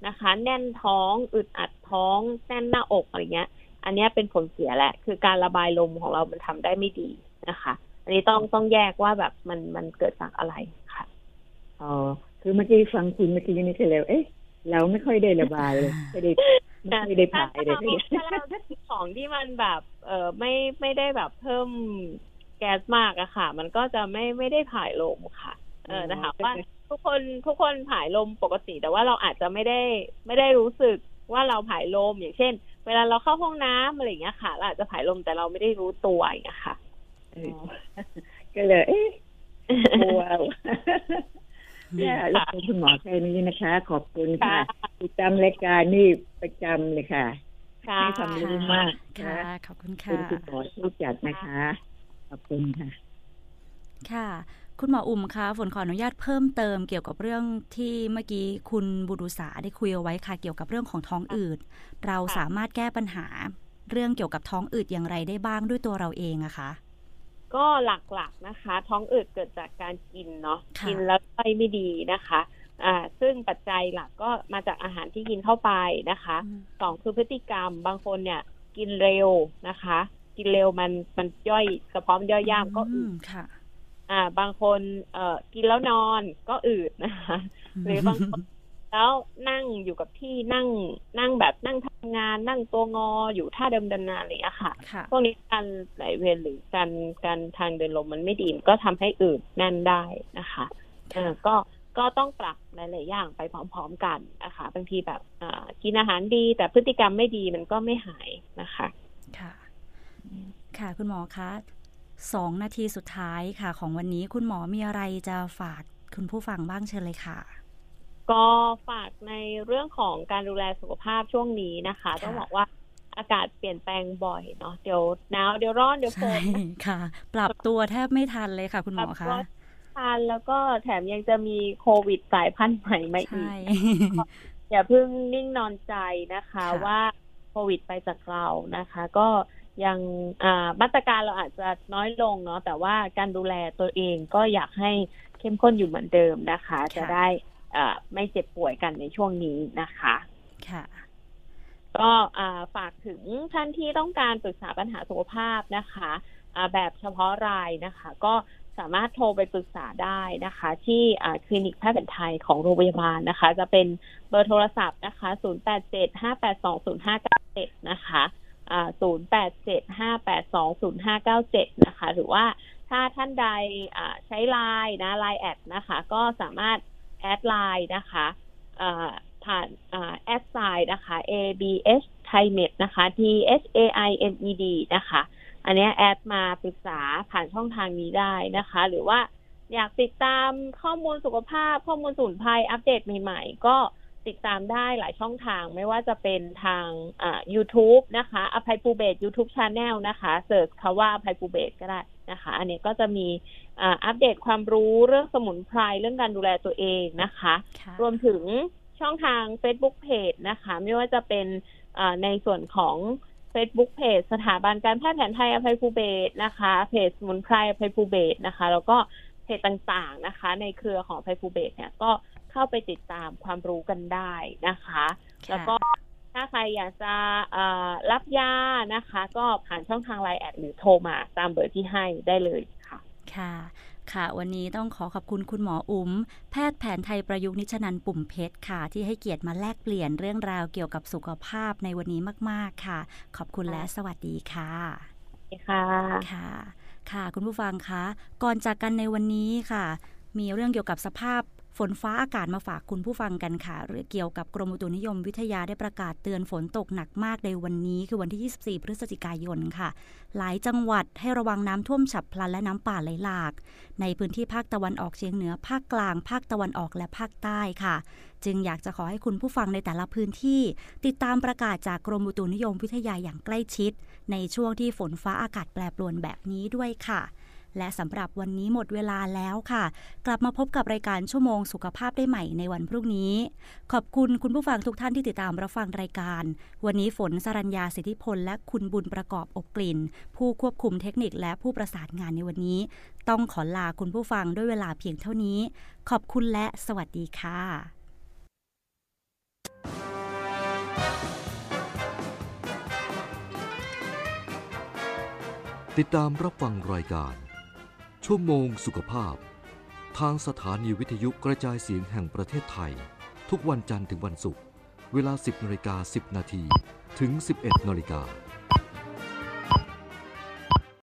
นะคะ แน่นท้องอึดอัดท้องแน่นหน้าอกอะไรเงี้ย อันเนี้ยเป็นผลเสียแหละ คือการระบายลมของเรามันทำได้ไม่ดีนะคะ อันนี้ต้องต้องแยกว่าแบบมันมันเกิดจากอะไรค่ะอ๋อคือเมื่อกี้ฟังคุณเมื่อกี้นี่คือแล้วเอ๊ะเราไม่ค่อยได้ระบายเลยไม่ได้ไม่ค่อยได้ผายเลยถ้าเราถ้าเราของที่มันแบบ เออไม่ไม่ได้แบบเพิ่มแก๊สมากอะค่ะ มันก็จะไม่ไม่ได้ผายลมค่ะ เออนะคะว่า ทุกคนทุกคนผายลมปกติ แต่ว่าเราอาจจะไม่ได้ไม่ได้รู้สึกว่าเราผายลมอย่างเช่น เวลาเราเข้าห้องน้ำอะไรอย่างเงี้ยค่ะเราอาจจะผายลมแต่เราไม่ได้รู้ตัวอย่างเงี้ยค่ะเออก็เลยเอ๊ะกลัวเนี่ยรบกวนคุณหมอแค่นี้นะคะ ขอบคุณค่ะติดตามรายการนี่ประจำเลยค่ะค่ะให้ความรู้มากค่ะค่ะขอบคุณคุค่ะณคุณหมอที่จัดนะคะ ขอบคุณค่ะ ค่ะ คุณหมออุ่มคะฝนขออนุญาตเพิ่มเติมเกี่ยวกับเรื่องที่เมื่อกี้คุณบุรุษาได้คุยเอาไว้ค่ะ เกี่ยวกับเรื่องของท้องอืดเราสามารถแก้ปัญหา เรื่องเกี่ยวกับท้องอืดอย่างไรได้บ้างด้วยตัวเราเองอะคะก็หลักๆนะคะ ท้องอืดเกิดจากการกินเนาะค่ะกินแล้วย่อยไม่ดีนะคะอ่าซึ่งปัจจัยหลักก็มาจากอาหารที่กินเข้าไปนะคะอืมสองคือพฤติกรรมบางคนเนี่ย กินเร็วนะคะ กินเร็วมันมันย่อยกระเพาะมันย่อยยากก็อืมดค่ะ อ่า บางคนเอ่อกินแล้วนอนก็อืดนะคะหรือบางคนแล้วนั่งอยู่กับที่นั่งนั่งแบบนั่งทำงาน นั่งตัวงออยู่ท่าเดิมนานๆอะไรอย่างเงี้ยค่ะค่ะ พวกนี้การไหลเวียนหรือการการทางเดินลมมันไม่ดีมันก็ทำให้อืดแน่นได้นะคะเออก็ก็ต้องปรับหลาย ๆ อย่างไปพร้อม ๆ กันนะคะบางทีแบบอ่ากินอาหารดี แต่พฤติกรรมไม่ดีมันก็ไม่หายนะคะ ค่ะ ค่ะคุณหมอคะ สองนาทีสุดท้ายค่ะ ของวันนี้คุณหมอมีอะไรจะฝากคุณผู้ฟังบ้างเชิญเลยค่ะ ก็ฝากในเรื่องของการดูแลสุขภาพช่วงนี้นะคะค่ะต้องบอกว่าอากาศเปลี่ยนแปลงบ่อยเนาะเดี๋ยวหนาวเดี๋ยวร้อนเดี๋ยวฝใช่นค่ะ ปรับตัวแทบไม่ทันเลยค่ะ คุณหมอคะทานแล้วก็แถมยังจะมีโควิดสายพันธุ์ใหม่มาอีใช่กอย่าเพิ่งนิ่งนอนใจนะคะค่ะว่าโควิดไปจากเรานะคะ ก็ ยังอ่ามาตรการเราอาจจะน้อยลงเนาะแต่ว่าการดูแลตัวเองก็อยากให้เข้มข้นอยู่เหมือนเดิมนะคะ จะได้อ่าไม่เจ็บป่วยกันในช่วงนี้นะคะค่ะก็อ่าฝากถึงท่านที่ต้องการปรึกษาปัญหาสุขภาพนะคะอ่าแบบเฉพาะรายนะคะ ก็สามารถโทรไปปรึกษาได้นะคะ ที่อ่าคลินิกแพทย์แผนไทยของโรงพยาบาลนะคะ จะเป็นเบอร์โทรศัพท์นะคะ 0875820597 นะคะ อ่า0875820597นะคะ หรือว่าถ้าท่านใดใช้ไลน์นะไลน์ at นะคะ ก็สามารถ add ไลน์นะคะผ่าน at sign นะคะ abs thaimed นะคะ t h a i m e d นะคะ อันนี้ add มาปรึกษาผ่านช่องทางนี้ได้นะคะ หรือว่าอยากติดตามข้อมูลสุขภาพข้อมูลสมุนไพรอัปเดตใหม่ๆ ก็ ติดตามได้หลายช่องทางไม่ว่าจะเป็นทางอ่า YouTube นะคะอภัยภูเบศ YouTube Channel นะคะเสิร์ชคำว่าอภัยภูเบศก็ได้นะคะ อันนี้ก็จะมีอ่าอัปเดตความรู้เรื่องสมุนไพรเรื่องการดูแลตัวเองนะคะค่ะรวมถึงช่องทาง Facebook Page นะคะ ไม่ว่าจะเป็นอ่าในส่วนของ Facebook Page สถาบันการแพทย์แผนไทยอภัยภูเบศรนะคะเพจสมุนไพรอภัยภูเบศรนะคะ แล้วก็เพจต่างๆนะคะ ในเครือของอภัยภูเบศรเนี่ยก็ เข้าไปติดตามความรู้กันได้นะคะค่ะแล้วก็ถ้าใครอยากจะเอ่อรับยานะคะ ก็ผ่านช่องทางไลน์ at หรือโทรมาตามเบอร์ที่ให้ได้เลยค่ะ ค่ะ ค่ะ วันนี้ต้องขอขอบคุณคุณหมออุ๋ม แพทย์แผนไทยประยุกต์นิชนันปุ่มเพชรค่ะ ที่ให้เกียรติมาแลกเปลี่ยนเรื่องราวเกี่ยวกับสุขภาพในวันนี้มาก ๆ ค่ะ ขอบคุณและสวัสดีค่ะค่ะค่ะค่ะ คุณผู้ฟังคะ ก่อนจากกันในวันนี้ค่ะ มีเรื่องเกี่ยวกับสภาพ ฝนฟ้าอากาศมาฝากคุณผู้ฟังกันค่ะหรือเกี่ยวกับกรมอุตุนิยมวิทยาได้ประกาศเตือนฝนตกหนักมากในวันนี้ คือวันที่ 24 พฤศจิกายนค่ะ หลายจังหวัดให้ระวังน้ำท่วมฉับพลันและน้ำป่าไหลหลาก ในพื้นที่ภาคตะวันออกเฉียงเหนือ ภาคกลาง ภาคตะวันออกและภาคใต้ค่ะ จึงอยากจะขอให้คุณผู้ฟังในแต่ละพื้นที่ ติดตามประกาศจากกรมอุตุนิยมวิทยาอย่างใกล้ชิด ในช่วงที่ฝนฟ้าอากาศแปรปรวนแบบนี้ด้วยค่ะ และสำหรับวันนี้หมดเวลาแล้วค่ะ กลับมาพบกับรายการชั่วโมงสุขภาพได้ใหม่ในวันพรุ่งนี้ ขอบคุณคุณผู้ฟังทุกท่านที่ติดตามรับฟังรายการ วันนี้ฝนสรัญญาสิทธิพลและคุณบุญประกอบอบกลิ่น ผู้ควบคุมเทคนิคและผู้ประสานงานในวันนี้ ต้องขอลาคุณผู้ฟังด้วยเวลาเพียงเท่านี้ ขอบคุณและสวัสดีค่ะติดตามรับฟังรายการ ชั่วโมงสุขภาพ ทางสถานีวิทยุกระจายเสียงแห่งประเทศไทย ทุกวันจันทร์ถึงวันศุกร์เวลา 10นาฬิกา10 นาทีถึง 11นาฬิกา